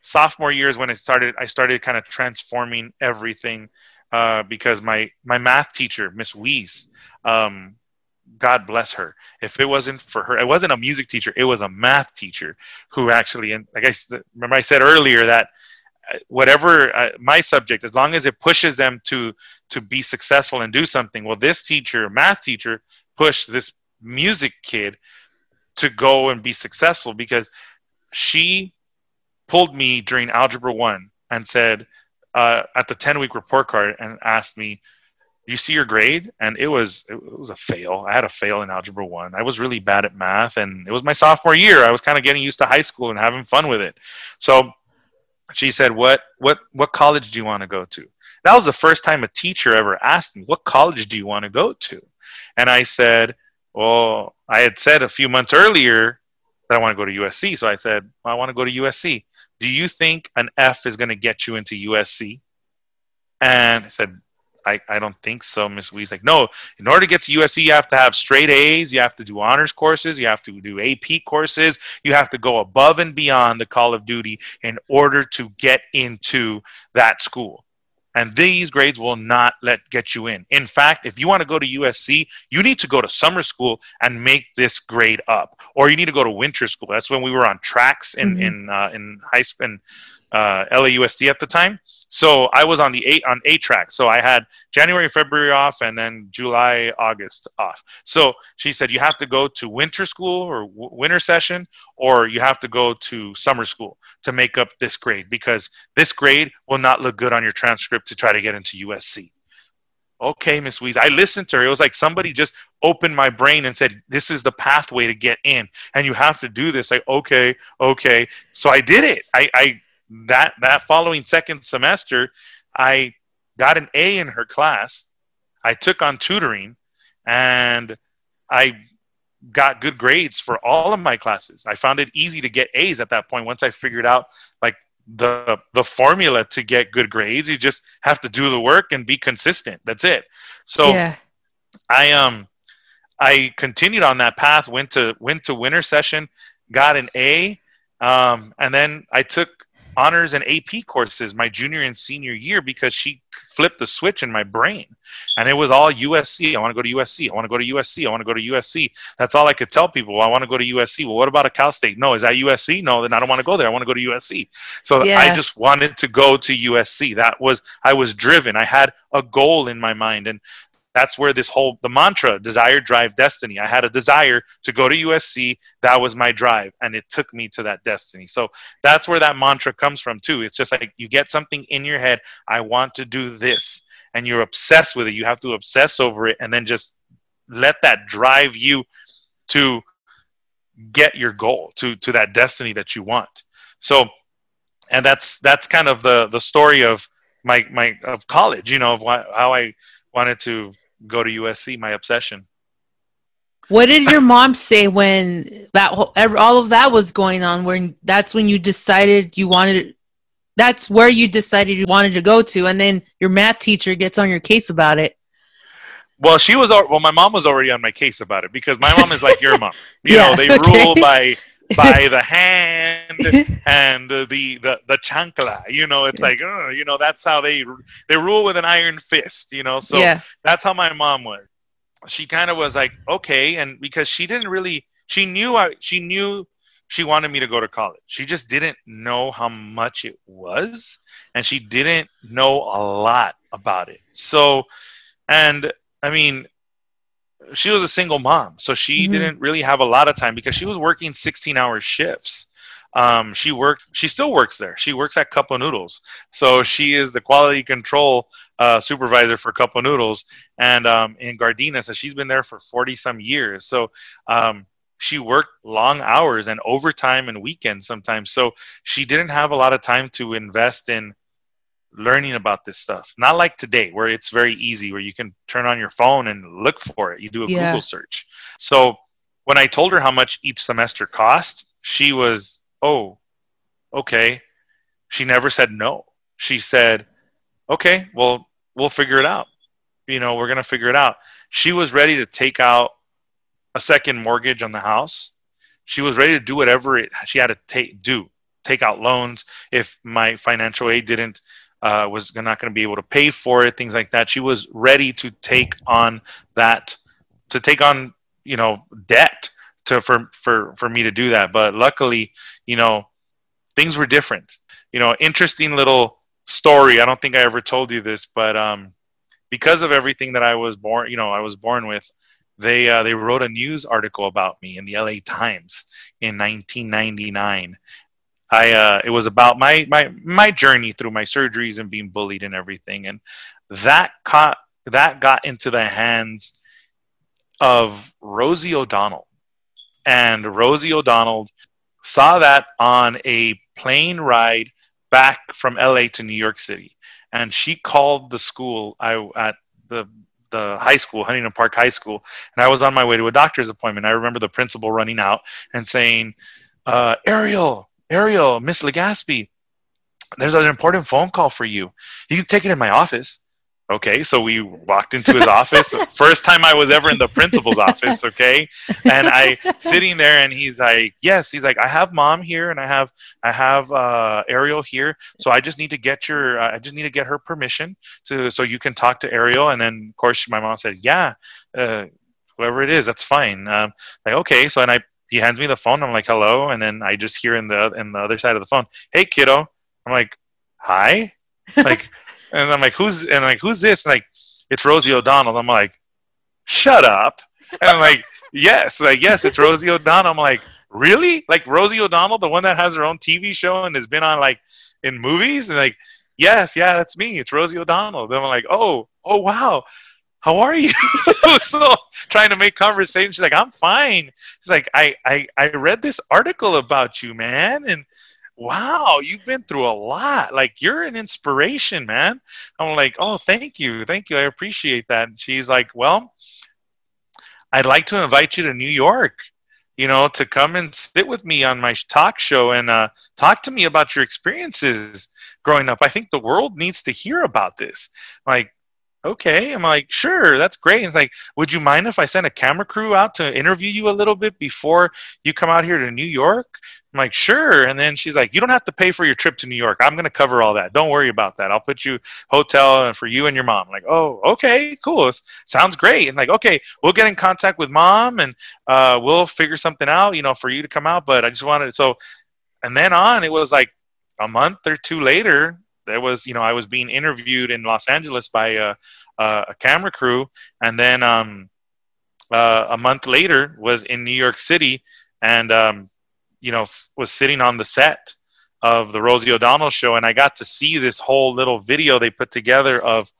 sophomore year is when it started. I started kind of transforming everything. uh, because my my math teacher, Miss Weiss, um, God bless her. If it wasn't for her, it wasn't a music teacher; it was a math teacher who actually, and like I remember, I said earlier that uh, whatever uh, my subject, as long as it pushes them to to be successful and do something. Well, this teacher, math teacher, pushed this music kid to go and be successful because she pulled me during algebra one and said uh, at the 10 week report card and asked me Do you see your grade? And it was it was a fail. I had a fail in algebra 1 i was really bad at math and it was my sophomore year. I was kind of getting used to high school and having fun with it. So she said what what what college do you want to go to? That was the first time a teacher ever asked me what college do you want to go to? And i said well i had said a few months earlier that i want to go to usc so i said i want to go to usc do you think an f is going to get you into usc and I said I, I don't think so, Miss Wee's like, no, in order to get to USC, you have to have straight A's, you have to do honors courses, you have to do AP courses, you have to go above and beyond the Call of Duty in order to get into that school. And these grades will not let get you in. In fact, if you want to go to USC, you need to go to summer school and make this grade up, or you need to go to winter school. That's when we were on tracks in mm-hmm. in uh, in high school in uh, LAUSD at the time. So I was on the eight on eight track. So I had January, February off, and then July, August off. So she said you have to go to winter school or w- winter session, or you have to go to summer school to make up this grade because this grade will not look good on your transcript to try to get into USC. Okay, Miss Weeze. I listened to her. It was like somebody just opened my brain and said, "This is the pathway to get in, and you have to do this." Like, okay, okay. So I did it. I, I that that following second semester, I got an A in her class. I took on tutoring, and I got good grades for all of my classes. I found it easy to get A's at that point once I figured out like the the formula to get good grades. You just have to do the work and be consistent. That's it. So yeah. I um I continued on that path. Went to went to winter session, got an A, um, and then I took honors and AP courses my junior and senior year because she flipped the switch in my brain. And it was all USC. I want to go to USC. I want to go to USC. I want to go to USC. That's all I could tell people. I want to go to USC. Well, what about a Cal State? No, is that USC? No, then I don't want to go there. I want to go to USC. So yeah. I just wanted to go to USC. That was, I was driven. I had a goal in my mind. And that's where this whole the mantra desire drive destiny. I had a desire to go to usc that was my drive and it took me to that destiny. So that's where that mantra comes from too. It's just like you get something in your head i want to do this and you're obsessed with it. You have to obsess over it and then just let that drive you to get your goal to to that destiny that you want. So and that's that's kind of the the story of my my of college you know of why, how i wanted to go to USC, my obsession. What did your mom say when that whole, all of that was going on? When that's when you decided you wanted, that's where you decided you wanted to go to, and then your math teacher gets on your case about it. Well, she was well. My mom was already on my case about it because my mom is like your mom. You yeah, know, they okay. rule by by the hand and the the the chancla. You know, it's like oh, you know that's how they they rule with an iron fist. You know, so yeah. that's how my mom was. She kind of was like okay, and because she didn't really, she knew I she knew she wanted me to go to college. She just didn't know how much it was, and she didn't know a lot about it. So, and I mean, she was a single mom, so she mm-hmm. didn't really have a lot of time because she was working 16 hour shifts. Um, she worked, she still works there. She works at Cup of Noodles. So she is the quality control uh, supervisor for Cup of Noodles and um, in Gardena. So she's been there for 40 some years. So um, she worked long hours and overtime and weekends sometimes. So she didn't have a lot of time to invest in learning about this stuff. Not like today, where it's very easy, where you can turn on your phone and look for it. You do a yeah. Google search. So when I told her how much each semester cost, she was, oh, okay. She never said no. She said, okay, well, we'll figure it out. You know, we're going to figure it out. She was ready to take out a second mortgage on the house. She was ready to do whatever it, she had to take, do take out loans if my financial aid didn't uh, was not going to be able to pay for it, things like that. She was ready to take on that, to take on you know debt to for for for me to do that. But luckily, you know, things were different. You know, interesting little story. I don't think I ever told you this, but um, because of everything that I was born, you know, I was born with, they uh, they wrote a news article about me in the LA Times in 1999. I uh, it was about my my my journey through my surgeries and being bullied and everything, and that caught that got into the hands of Rosie O'Donnell, and Rosie O'Donnell saw that on a plane ride back from LA to New York City, and she called the school I at the the high school, Huntington Park High School, and I was on my way to a doctor's appointment. I remember the principal running out and saying, uh, "Ariel, Ariel, Miss Legaspi, there's an important phone call for you. You can take it in my office." Okay, so we walked into his office. First time I was ever in the principal's office. Okay, and I sitting there, and he's like, "Yes." He's like, "I have mom here, and I have I have uh, Ariel here. So I just need to get your uh, I just need to get her permission to so you can talk to Ariel." And then of course my mom said, "Yeah, uh, whoever it is, that's fine." Um, like okay, so and I he hands me the phone. I'm like, "Hello," and then I just hear in the in the other side of the phone, "Hey, kiddo." I'm like, "Hi," like. And I'm like, who's and I'm like, who's this? like, it's Rosie O'Donnell. I'm like, shut up. And I'm like, yes, like yes, it's Rosie O'Donnell. I'm like, really? Like Rosie O'Donnell, the one that has her own TV show and has been on like in movies? And like, yes, yeah, that's me. It's Rosie O'Donnell. Then I'm like, oh, oh wow. How are you? so trying to make conversation. She's like, I'm fine. She's like, I, I, I read this article about you, man. And wow, you've been through a lot. Like you're an inspiration, man. I'm like, oh, thank you, thank you, I appreciate that. And she's like, well, I'd like to invite you to New York. You know, to come and sit with me on my talk show and uh, talk to me about your experiences growing up. I think the world needs to hear about this. Like, okay. I'm like, sure, that's great. And it's like, would you mind if I send a camera crew out to interview you a little bit before you come out here to New York? I'm like, sure. And then she's like, you don't have to pay for your trip to New York. I'm going to cover all that. Don't worry about that. I'll put you hotel and for you and your mom. I'm like, oh, okay, cool. This sounds great. And like, okay, we'll get in contact with mom and uh, we'll figure something out, you know, for you to come out. But I just wanted so, and then on, it was like a month or two later, there was, you know, I was being interviewed in Los Angeles by a, a camera crew. And then um, uh, a month later was in New York City. And, um, you know was sitting on the set of the Rosie O'Donnell show, and I got to see this whole little video they put together of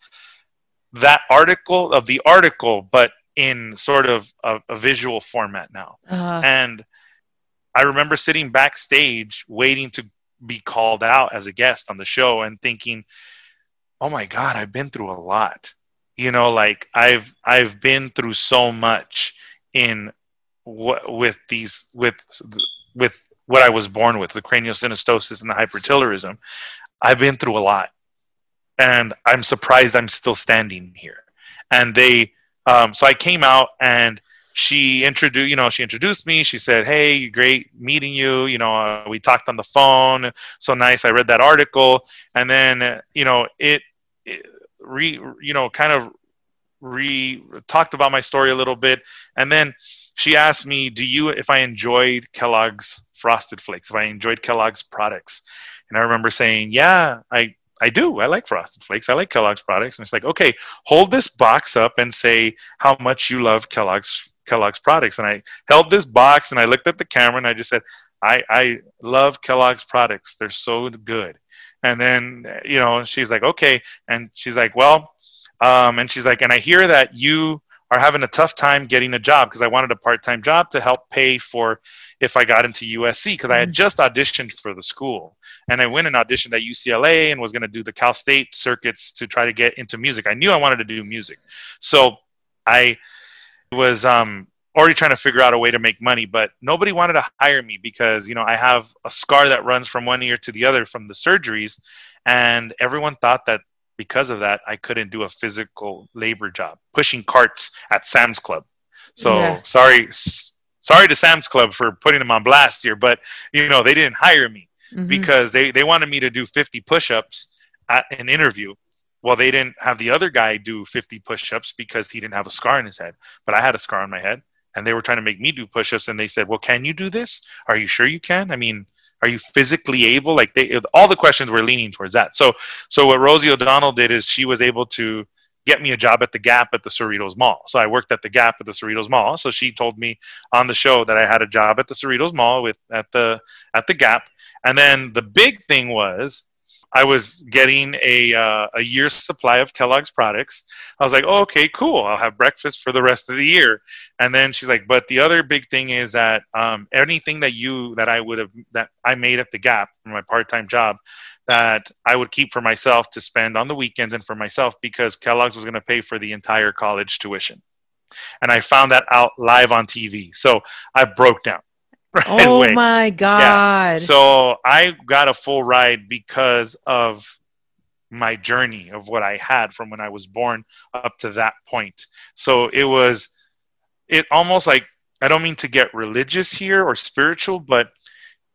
that article of the article, but in sort of a, a visual format now. Uh-huh. And I remember sitting backstage waiting to be called out as a guest on the show and thinking, "Oh my God, I've been through a lot." You know, like I've I've been through so much in what with these with with what I was born with, the craniosynostosis and the hypertelorism, I've been through a lot. And I'm surprised I'm still standing here. And they, um, so I came out and she introduced, you know, she introduced me. She said, "Hey, great meeting you. You know, uh, we talked on the phone. So nice. I read that article, and then, you know, it, it, re, you know, kind of re talked about my story a little bit, and then she asked me, "Do you if I enjoyed Kellogg's Frosted Flakes? If I enjoyed Kellogg's products?" And I remember saying, "Yeah, I I do. I like Frosted Flakes. I like Kellogg's products." And it's like, "Okay, hold this box up and say how much you love Kellogg's Kellogg's products." And I held this box and I looked at the camera and I just said, "I I love Kellogg's products. They're so good." And then you know she's like, "Okay," and she's like, "Well," um, and she's like, "And I hear that you." are having a tough time getting a job because I wanted a part time job to help pay for if I got into USC because I had mm. just auditioned for the school. And I went and auditioned at UCLA and was going to do the Cal State circuits to try to get into music. I knew I wanted to do music. So I was um, already trying to figure out a way to make money, but nobody wanted to hire me because, you know, I have a scar that runs from one ear to the other from the surgeries. And everyone thought that because of that, I couldn't do a physical labor job, pushing carts at Sam's Club. So yeah. sorry, sorry to Sam's Club for putting them on blast here, but you know they didn't hire me mm-hmm. because they they wanted me to do 50 push-ups at an interview. Well, they didn't have the other guy do 50 push-ups because he didn't have a scar on his head, but I had a scar on my head, and they were trying to make me do push-ups, and they said, "Well, can you do this? Are you sure you can? I mean, are you physically able?" Like they, all the questions were leaning towards that. So, so what Rosie O'Donnell did is she was able to get me a job at the Gap at the Cerritos Mall. So I worked at the Gap at the Cerritos Mall. So she told me on the show that I had a job at the Cerritos Mall with at the at the Gap. And then the big thing was I was getting a uh, a year's supply of Kellogg's products. I was like, oh, okay, cool. I'll have breakfast for the rest of the year. And then she's like, but the other big thing is that um, anything that you that I would have that I made at the Gap for my part time job that I would keep for myself to spend on the weekends and for myself because Kellogg's was going to pay for the entire college tuition. And I found that out live on TV. So I broke down. Right oh away. my God. Yeah. So I got a full ride because of my journey of what I had from when I was born up to that point. So it was, it almost like, I don't mean to get religious here or spiritual, but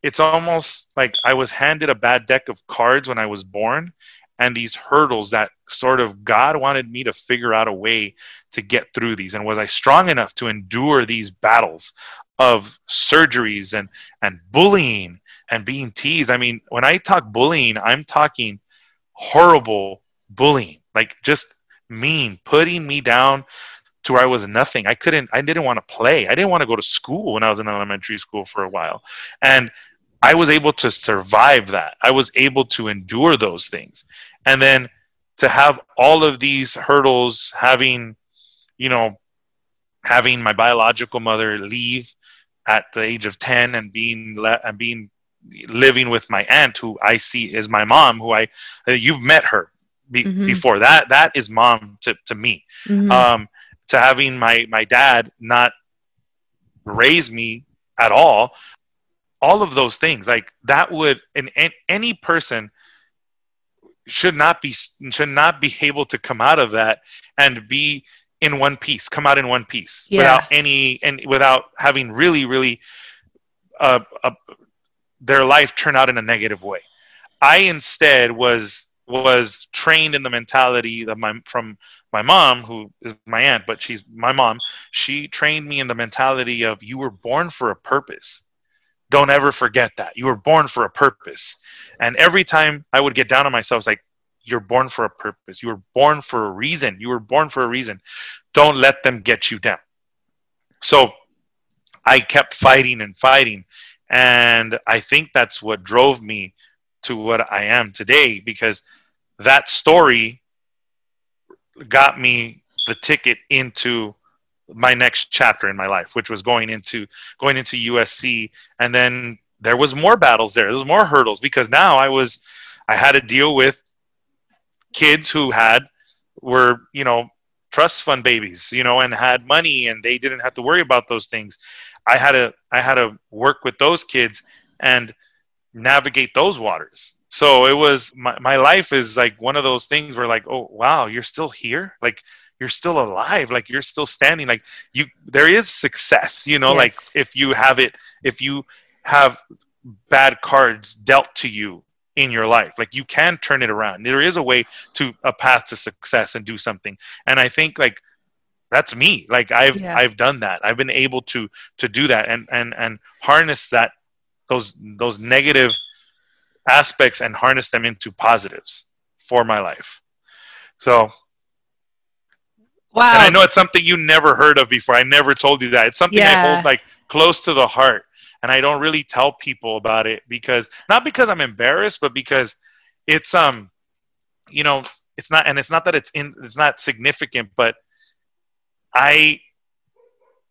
it's almost like I was handed a bad deck of cards when I was born and these hurdles that sort of God wanted me to figure out a way to get through these. And was I strong enough to endure these battles of surgeries and, and bullying and being teased? I mean, when I talk bullying, I'm talking horrible bullying, like just mean, putting me down to where I was nothing. I couldn't, I didn't want to play. I didn't want to go to school when I was in elementary school for a while. And I was able to survive that. I was able to endure those things. And then to have all of these hurdles, having, you know, having my biological mother leave at the age of 10 and being le- and being living with my aunt who I see is my mom who I uh, you've met her be- mm-hmm. before that that is mom to, to me mm-hmm. um, to having my my dad not raise me at all all of those things like that would and, any person should not be should not be able to come out of that and be in one piece come out in one piece yeah. without any and without having really really uh, uh, their life turn out in a negative way i instead was was trained in the mentality of my from my mom who is my aunt but she's my mom she trained me in the mentality of you were born for a purpose don't ever forget that. You were born for a purpose. And every time I would get down on myself, it's like, you're born for a purpose. You were born for a reason. You were born for a reason. Don't let them get you down. So I kept fighting and fighting. And I think that's what drove me to what I am today because that story got me the ticket into my next chapter in my life, which was going into going into USC, and then there was more battles there. There was more hurdles because now I was I had to deal with kids who had were you know trust fund babies, you know, and had money, and they didn't have to worry about those things. I had to I had to work with those kids and navigate those waters. So it was my, my life is like one of those things where like, oh wow, you're still here? Like you're still alive like you're still standing like you there is success you know yes. like if you have it if you have bad cards dealt to you in your life like you can turn it around there is a way to a path to success and do something and i think like that's me like i've yeah. i've done that i've been able to to do that and and and harness that those those negative aspects and harness them into positives for my life so Wow. And I know it's something you never heard of before. I never told you that. It's something yeah. I hold like close to the heart. And I don't really tell people about it because not because I'm embarrassed, but because it's um you know, it's not and it's not that it's in it's not significant, but I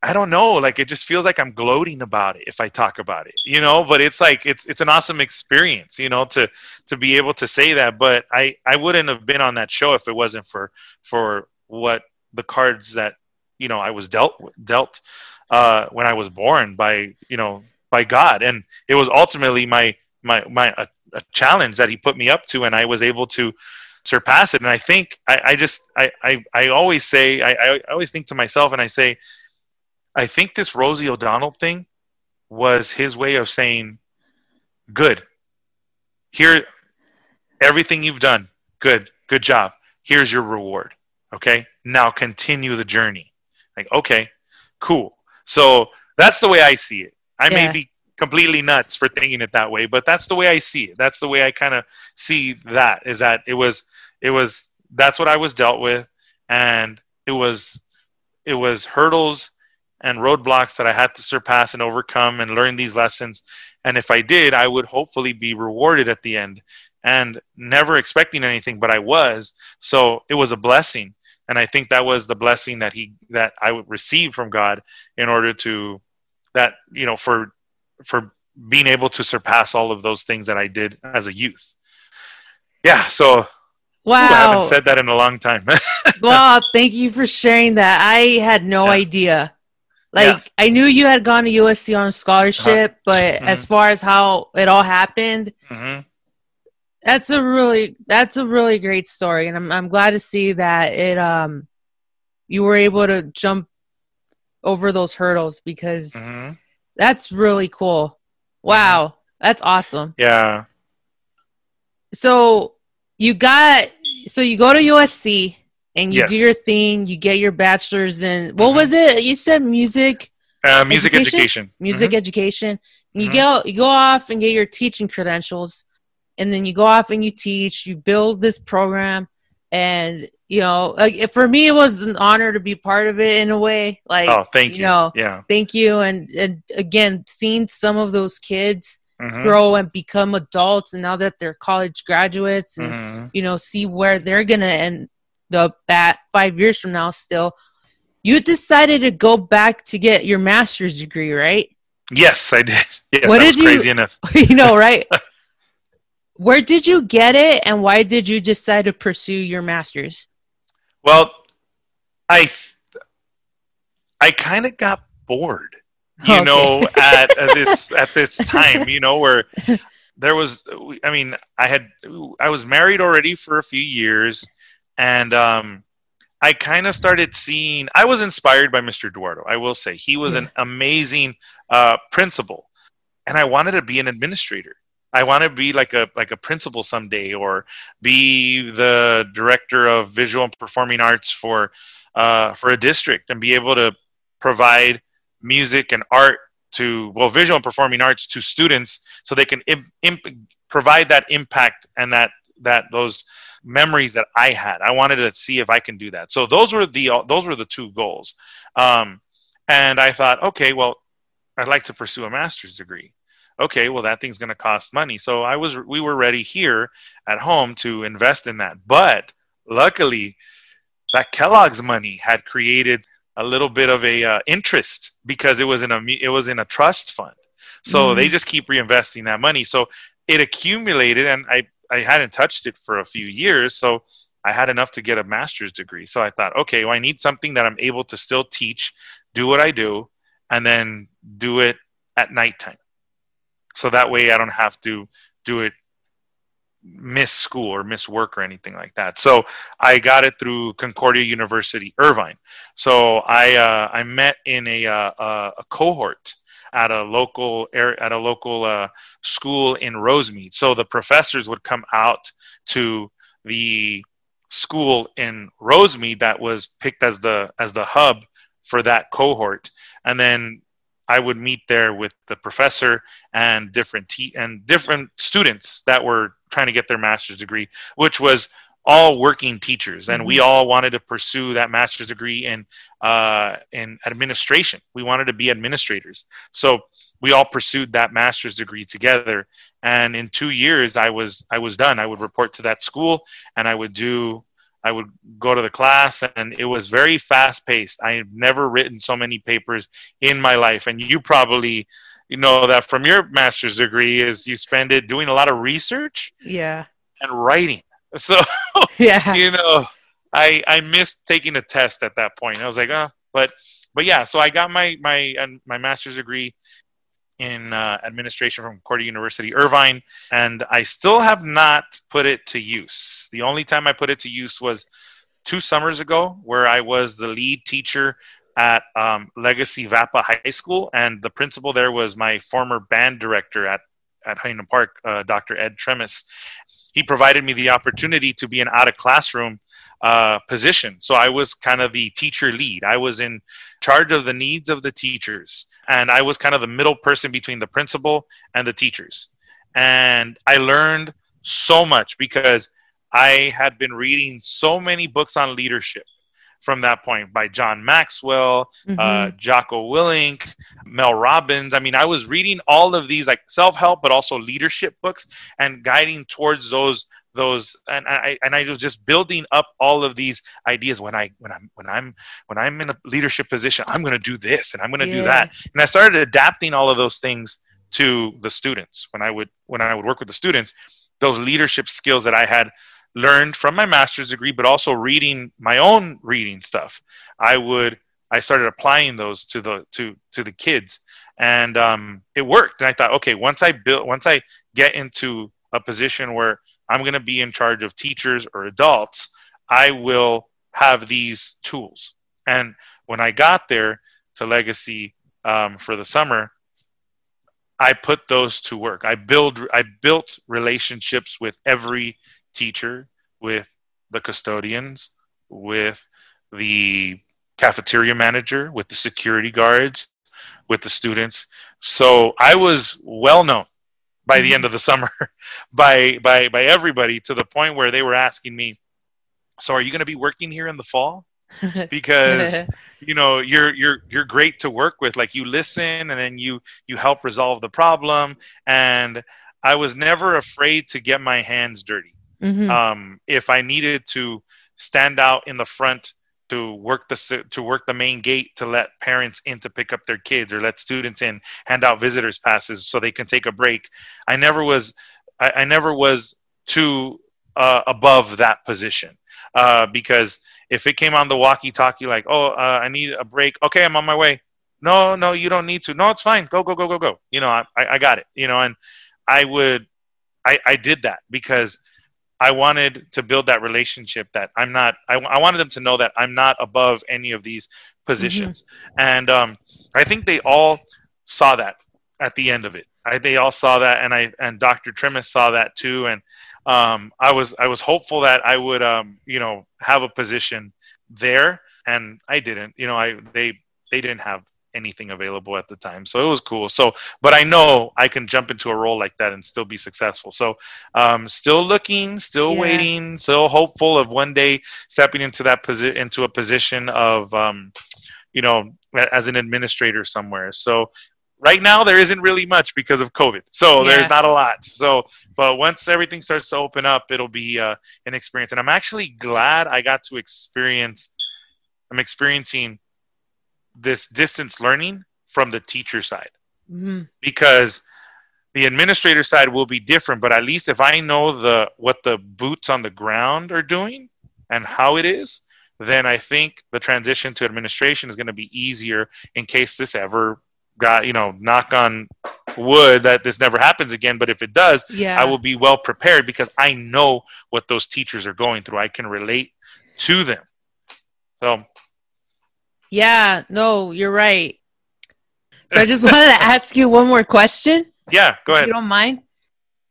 I don't know, like it just feels like I'm gloating about it if I talk about it, you know, but it's like it's it's an awesome experience, you know, to to be able to say that, but I I wouldn't have been on that show if it wasn't for for what the cards that you know I was dealt dealt uh, when I was born by you know by God, and it was ultimately my my my a, a, challenge that He put me up to, and I was able to surpass it. And I think I, I just I, I I always say I, I always think to myself, and I say, I think this Rosie O'Donnell thing was His way of saying, "Good, here, everything you've done, good, good job. Here's your reward. Okay, now continue the journey. Like, okay, cool. So that's the way I see it. I yeah. may be completely nuts for thinking it that way, but that's the way I see it. That's the way I kind of see that is that it was, it was, that's what I was dealt with. And it was, it was hurdles and roadblocks that I had to surpass and overcome and learn these lessons. And if I did, I would hopefully be rewarded at the end and never expecting anything, but I was. So it was a blessing. And I think that was the blessing that he that I would receive from God in order to that, you know, for for being able to surpass all of those things that I did as a youth. Yeah, so Wow. Ooh, I haven't said that in a long time. wow, thank you for sharing that. I had no yeah. idea. Like yeah. I knew you had gone to USC on a scholarship, uh-huh. but mm-hmm. as far as how it all happened, mm-hmm. that's a really that's a really great story, and I'm I'm glad to see that it um you were able to jump over those hurdles because mm-hmm. that's really cool. Wow, mm-hmm. that's awesome. Yeah. So you got so you go to USC and you yes. do your thing. You get your bachelor's in what mm-hmm. was it? You said music. Uh, music education. education. Music mm-hmm. education. You mm-hmm. go you go off and get your teaching credentials, and then you go off and you teach. You build this program, and you know, like for me, it was an honor to be part of it in a way. Like, oh, thank you. you know, yeah, thank you. And and again, seeing some of those kids mm-hmm. grow and become adults and now that they're college graduates and mm-hmm. you know see where they're gonna end up at five years from now still you decided to go back to get your master's degree right yes i did yes what did you, crazy enough you know right where did you get it and why did you decide to pursue your master's well i i kind of got bored you okay. know at, at this at this time you know where there was i mean i had i was married already for a few years and um i kind of started seeing i was inspired by mr eduardo i will say. He was an amazing uh principal and i wanted to be an administrator I want to be like a like a principal someday, or be the director of visual and performing arts for uh, for a district, and be able to provide music and art to well visual and performing arts to students so they can imp- imp- provide that impact and that that those memories that I had. I wanted to see if I can do that. So those were the those were the two goals. Um, and I thought, okay, well, I'd like to pursue a master's degree. Okay, well that thing's going to cost money. So I was we were ready here at home to invest in that. But luckily, that Kellogg's money had created a little bit of a uh, interest because it was in a it was in a trust fund. So mm. they just keep reinvesting that money. So it accumulated, and I I hadn't touched it for a few years. So I had enough to get a master's degree. So I thought, okay, well, I need something that I'm able to still teach, do what I do, and then do it at nighttime. So that way I don't have to do it miss school or miss work or anything like that. So I got it through Concordia University, Irvine. So I uh, I met in a uh, a cohort at a local at a local uh, school in Rosemead. So the professors would come out to the school in Rosemead that was picked as the as the hub for that cohort, and then I would meet there with the professor and different te- and different students that were trying to get their master's degree, which was all working teachers, and mm-hmm. we all wanted to pursue that master's degree in uh, in administration. We wanted to be administrators, so we all pursued that master's degree together. And in two years, I was I was done. I would report to that school, and I would do I would go to the class, and it was very fast paced. I have never written so many papers in my life, and you probably you know that from your master's degree is you spend it doing a lot of research, yeah, and writing. So yeah, you know, I I missed taking a test at that point. I was like, oh, but but yeah, so I got my my my master's degree in uh, administration from Concordia University, Irvine, and I still have not put it to use. The only time I put it to use was two summers ago, where I was the lead teacher at um, Legacy Vapa High School, and the principal there was my former band director at at Huntington Park, uh, Dr. Ed Tremis. He provided me the opportunity to be an out of classroom uh, position. So I was kind of the teacher lead. I was in charge of the needs of the teachers, and I was kind of the middle person between the principal and the teachers. And I learned so much because I had been reading so many books on leadership from that point by John Maxwell, mm-hmm. uh, Jocko Willink, Mel Robbins. I mean, I was reading all of these like self help, but also leadership books and guiding towards those those and I and I was just building up all of these ideas when I when I'm when I'm when I'm in a leadership position I'm going to do this and I'm going to yeah. do that and I started adapting all of those things to the students when I would when I would work with the students those leadership skills that I had learned from my master's degree, but also reading my own reading stuff. I would I started applying those to the to to the kids, and um, it worked. And I thought, okay, once I build, once I get into a position where I'm going to be in charge of teachers or adults, I will have these tools. And when I got there to Legacy um, for the summer, I put those to work. I build I built relationships with every teacher, with the custodians, with the cafeteria manager, with the security guards, with the students. So I was well known by the end of the summer by by by everybody to the point where they were asking me, "So are you going to be working here in the fall?" because you know you're you're you're great to work with like you listen and then you you help resolve the problem and I was never afraid to get my hands dirty Mm-hmm. Um, if I needed to stand out in the front to work the to work the main gate to let parents in to pick up their kids or let students in, hand out visitors passes so they can take a break. I never was I, I never was too uh, above that position uh, because if it came on the walkie-talkie like, oh, uh, I need a break. Okay, I'm on my way. No, no, you don't need to. No, it's fine. Go, go, go, go, go. You know, I, I got it. You know, and I would, I, I did that because I wanted to build that relationship that I'm not, I, I wanted them to know that I'm not above any of these positions. Mm-hmm. And um, I think they all saw that at the end of it. I, they all saw that, and I and Dr. Tremis saw that too. And um, I was I was hopeful that I would um, you know have a position there, and I didn't. You know, I they they didn't have anything available at the time. So it was cool. So, but I know I can jump into a role like that and still be successful. So, um, still looking, still yeah. waiting, still hopeful of one day stepping into that position, into a position of, um, you know, as an administrator somewhere. So, right now there isn't really much because of COVID. So yeah. there's not a lot. So, but once everything starts to open up, it'll be uh, an experience. And I'm actually glad I got to experience. I'm experiencing this distance learning from the teacher side mm-hmm. because the administrator side will be different but at least if i know the what the boots on the ground are doing and how it is then i think the transition to administration is going to be easier in case this ever got you know knock on wood that this never happens again but if it does yeah. i will be well prepared because i know what those teachers are going through i can relate to them so yeah, no, you're right. So I just wanted to ask you one more question. Yeah, go ahead. you don't mind.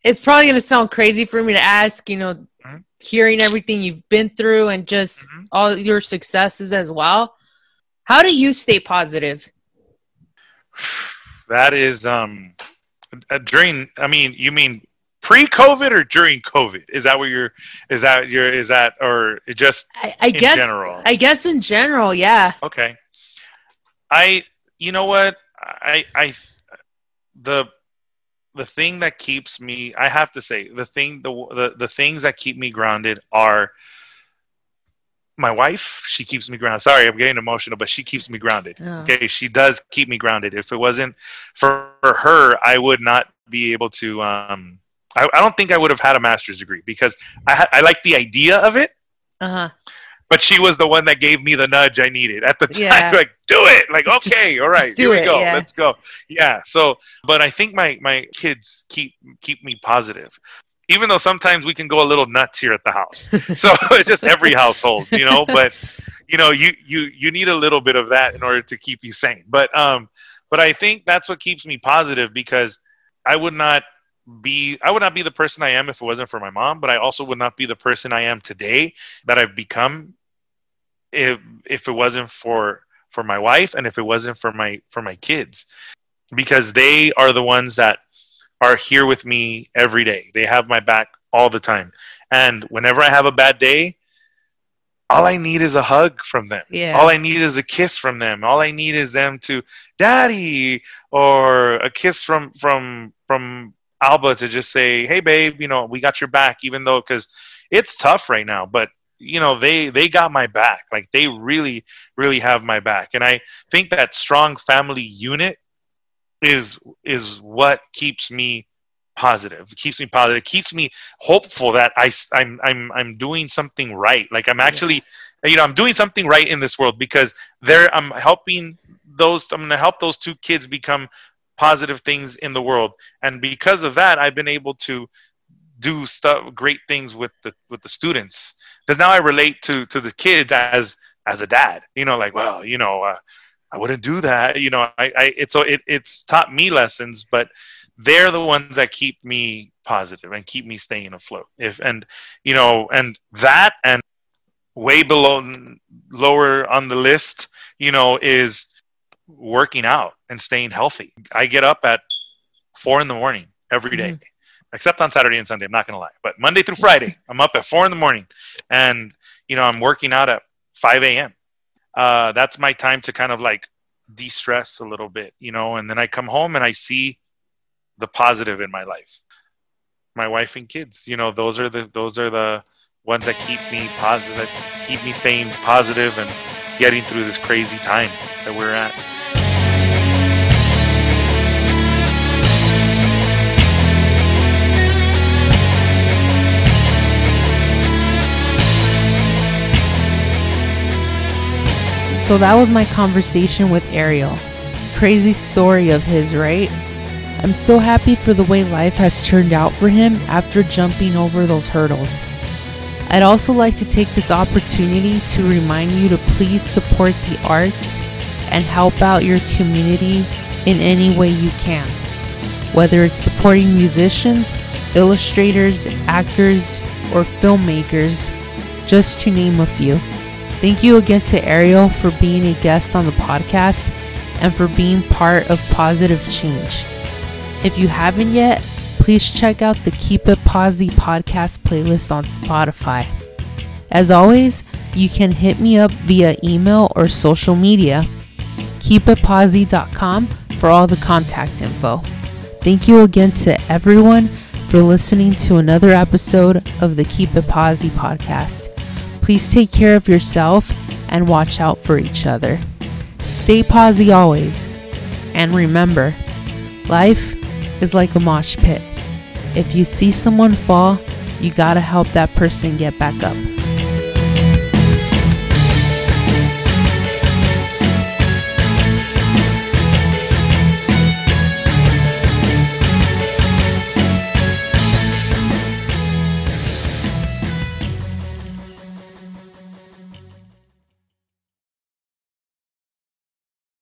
It's probably going to sound crazy for me to ask, you know, mm-hmm. hearing everything you've been through and just mm-hmm. all your successes as well. How do you stay positive? That is um during I mean, you mean pre-COVID or during COVID? Is that what you're? Is that your? Is that or just? I, I guess. General? I guess in general, yeah. Okay. I. You know what? I. I. The. The thing that keeps me, I have to say, the thing, the the, the things that keep me grounded are my wife she keeps me grounded sorry i'm getting emotional but she keeps me grounded oh. okay she does keep me grounded if it wasn't for, for her i would not be able to um I, I don't think I would have had a master's degree because I, ha- I like the idea of it. Uh huh. But she was the one that gave me the nudge I needed at the time. Yeah. Like, do it. Like, okay, all right, here we it, go. Yeah. Let's go. Yeah. So, but I think my my kids keep keep me positive even though sometimes we can go a little nuts here at the house. So it's just every household, you know, but you know, you you you need a little bit of that in order to keep you sane. But um but I think that's what keeps me positive because I would not be I would not be the person I am if it wasn't for my mom, but I also would not be the person I am today that I've become if if it wasn't for for my wife and if it wasn't for my for my kids because they are the ones that are here with me every day. They have my back all the time. And whenever I have a bad day, all I need is a hug from them. Yeah. All I need is a kiss from them. All I need is them to daddy or a kiss from from from Alba to just say, "Hey babe, you know, we got your back even though cuz it's tough right now, but you know, they they got my back. Like they really really have my back. And I think that strong family unit is is what keeps me positive it keeps me positive it keeps me hopeful that I, I'm, I'm, I'm doing something right like i'm actually yeah. you know i'm doing something right in this world because there i'm helping those i'm going to help those two kids become positive things in the world. And because of that i've been able to do stuff great things with the with the students. Because now i relate to to the kids as as a dad you know like well you know uh, i wouldn't do that you know i, I it's so it, it's taught me lessons but they're the ones that keep me positive and keep me staying afloat. If and you know and that and way below lower on the list you know is working out and staying healthy. I get up at four in the morning every day, mm-hmm. except on saturday and sunday i'm not going to lie. But monday through friday i'm up at four in the morning and you know i'm working out at 5 a.m uh, that's my time to kind of like de-stress a little bit you know and then i come home and i see the positive in my life. My wife and kids you know those are the those are the ones that keep me positive that keep me staying positive and getting through this crazy time that we're at So that was my conversation with Ariel. Crazy story of his, right? I'm so happy for the way life has turned out for him after jumping over those hurdles. I'd also like to take this opportunity to remind you to please support the arts and help out your community in any way you can. Whether it's supporting musicians, illustrators, actors, or filmmakers, just to name a few. Thank you again to Ariel for being a guest on the podcast and for being part of positive change. If you haven't yet, please check out the Keep It Posi podcast playlist on Spotify. As always, you can hit me up via email or social media. KeepItPosi.com for all the contact info. Thank you again to everyone for listening to another episode of the Keep It Posi podcast. Please take care of yourself and watch out for each other. Stay posi always. And remember, life is like a mosh pit. If you see someone fall, you gotta help that person get back up.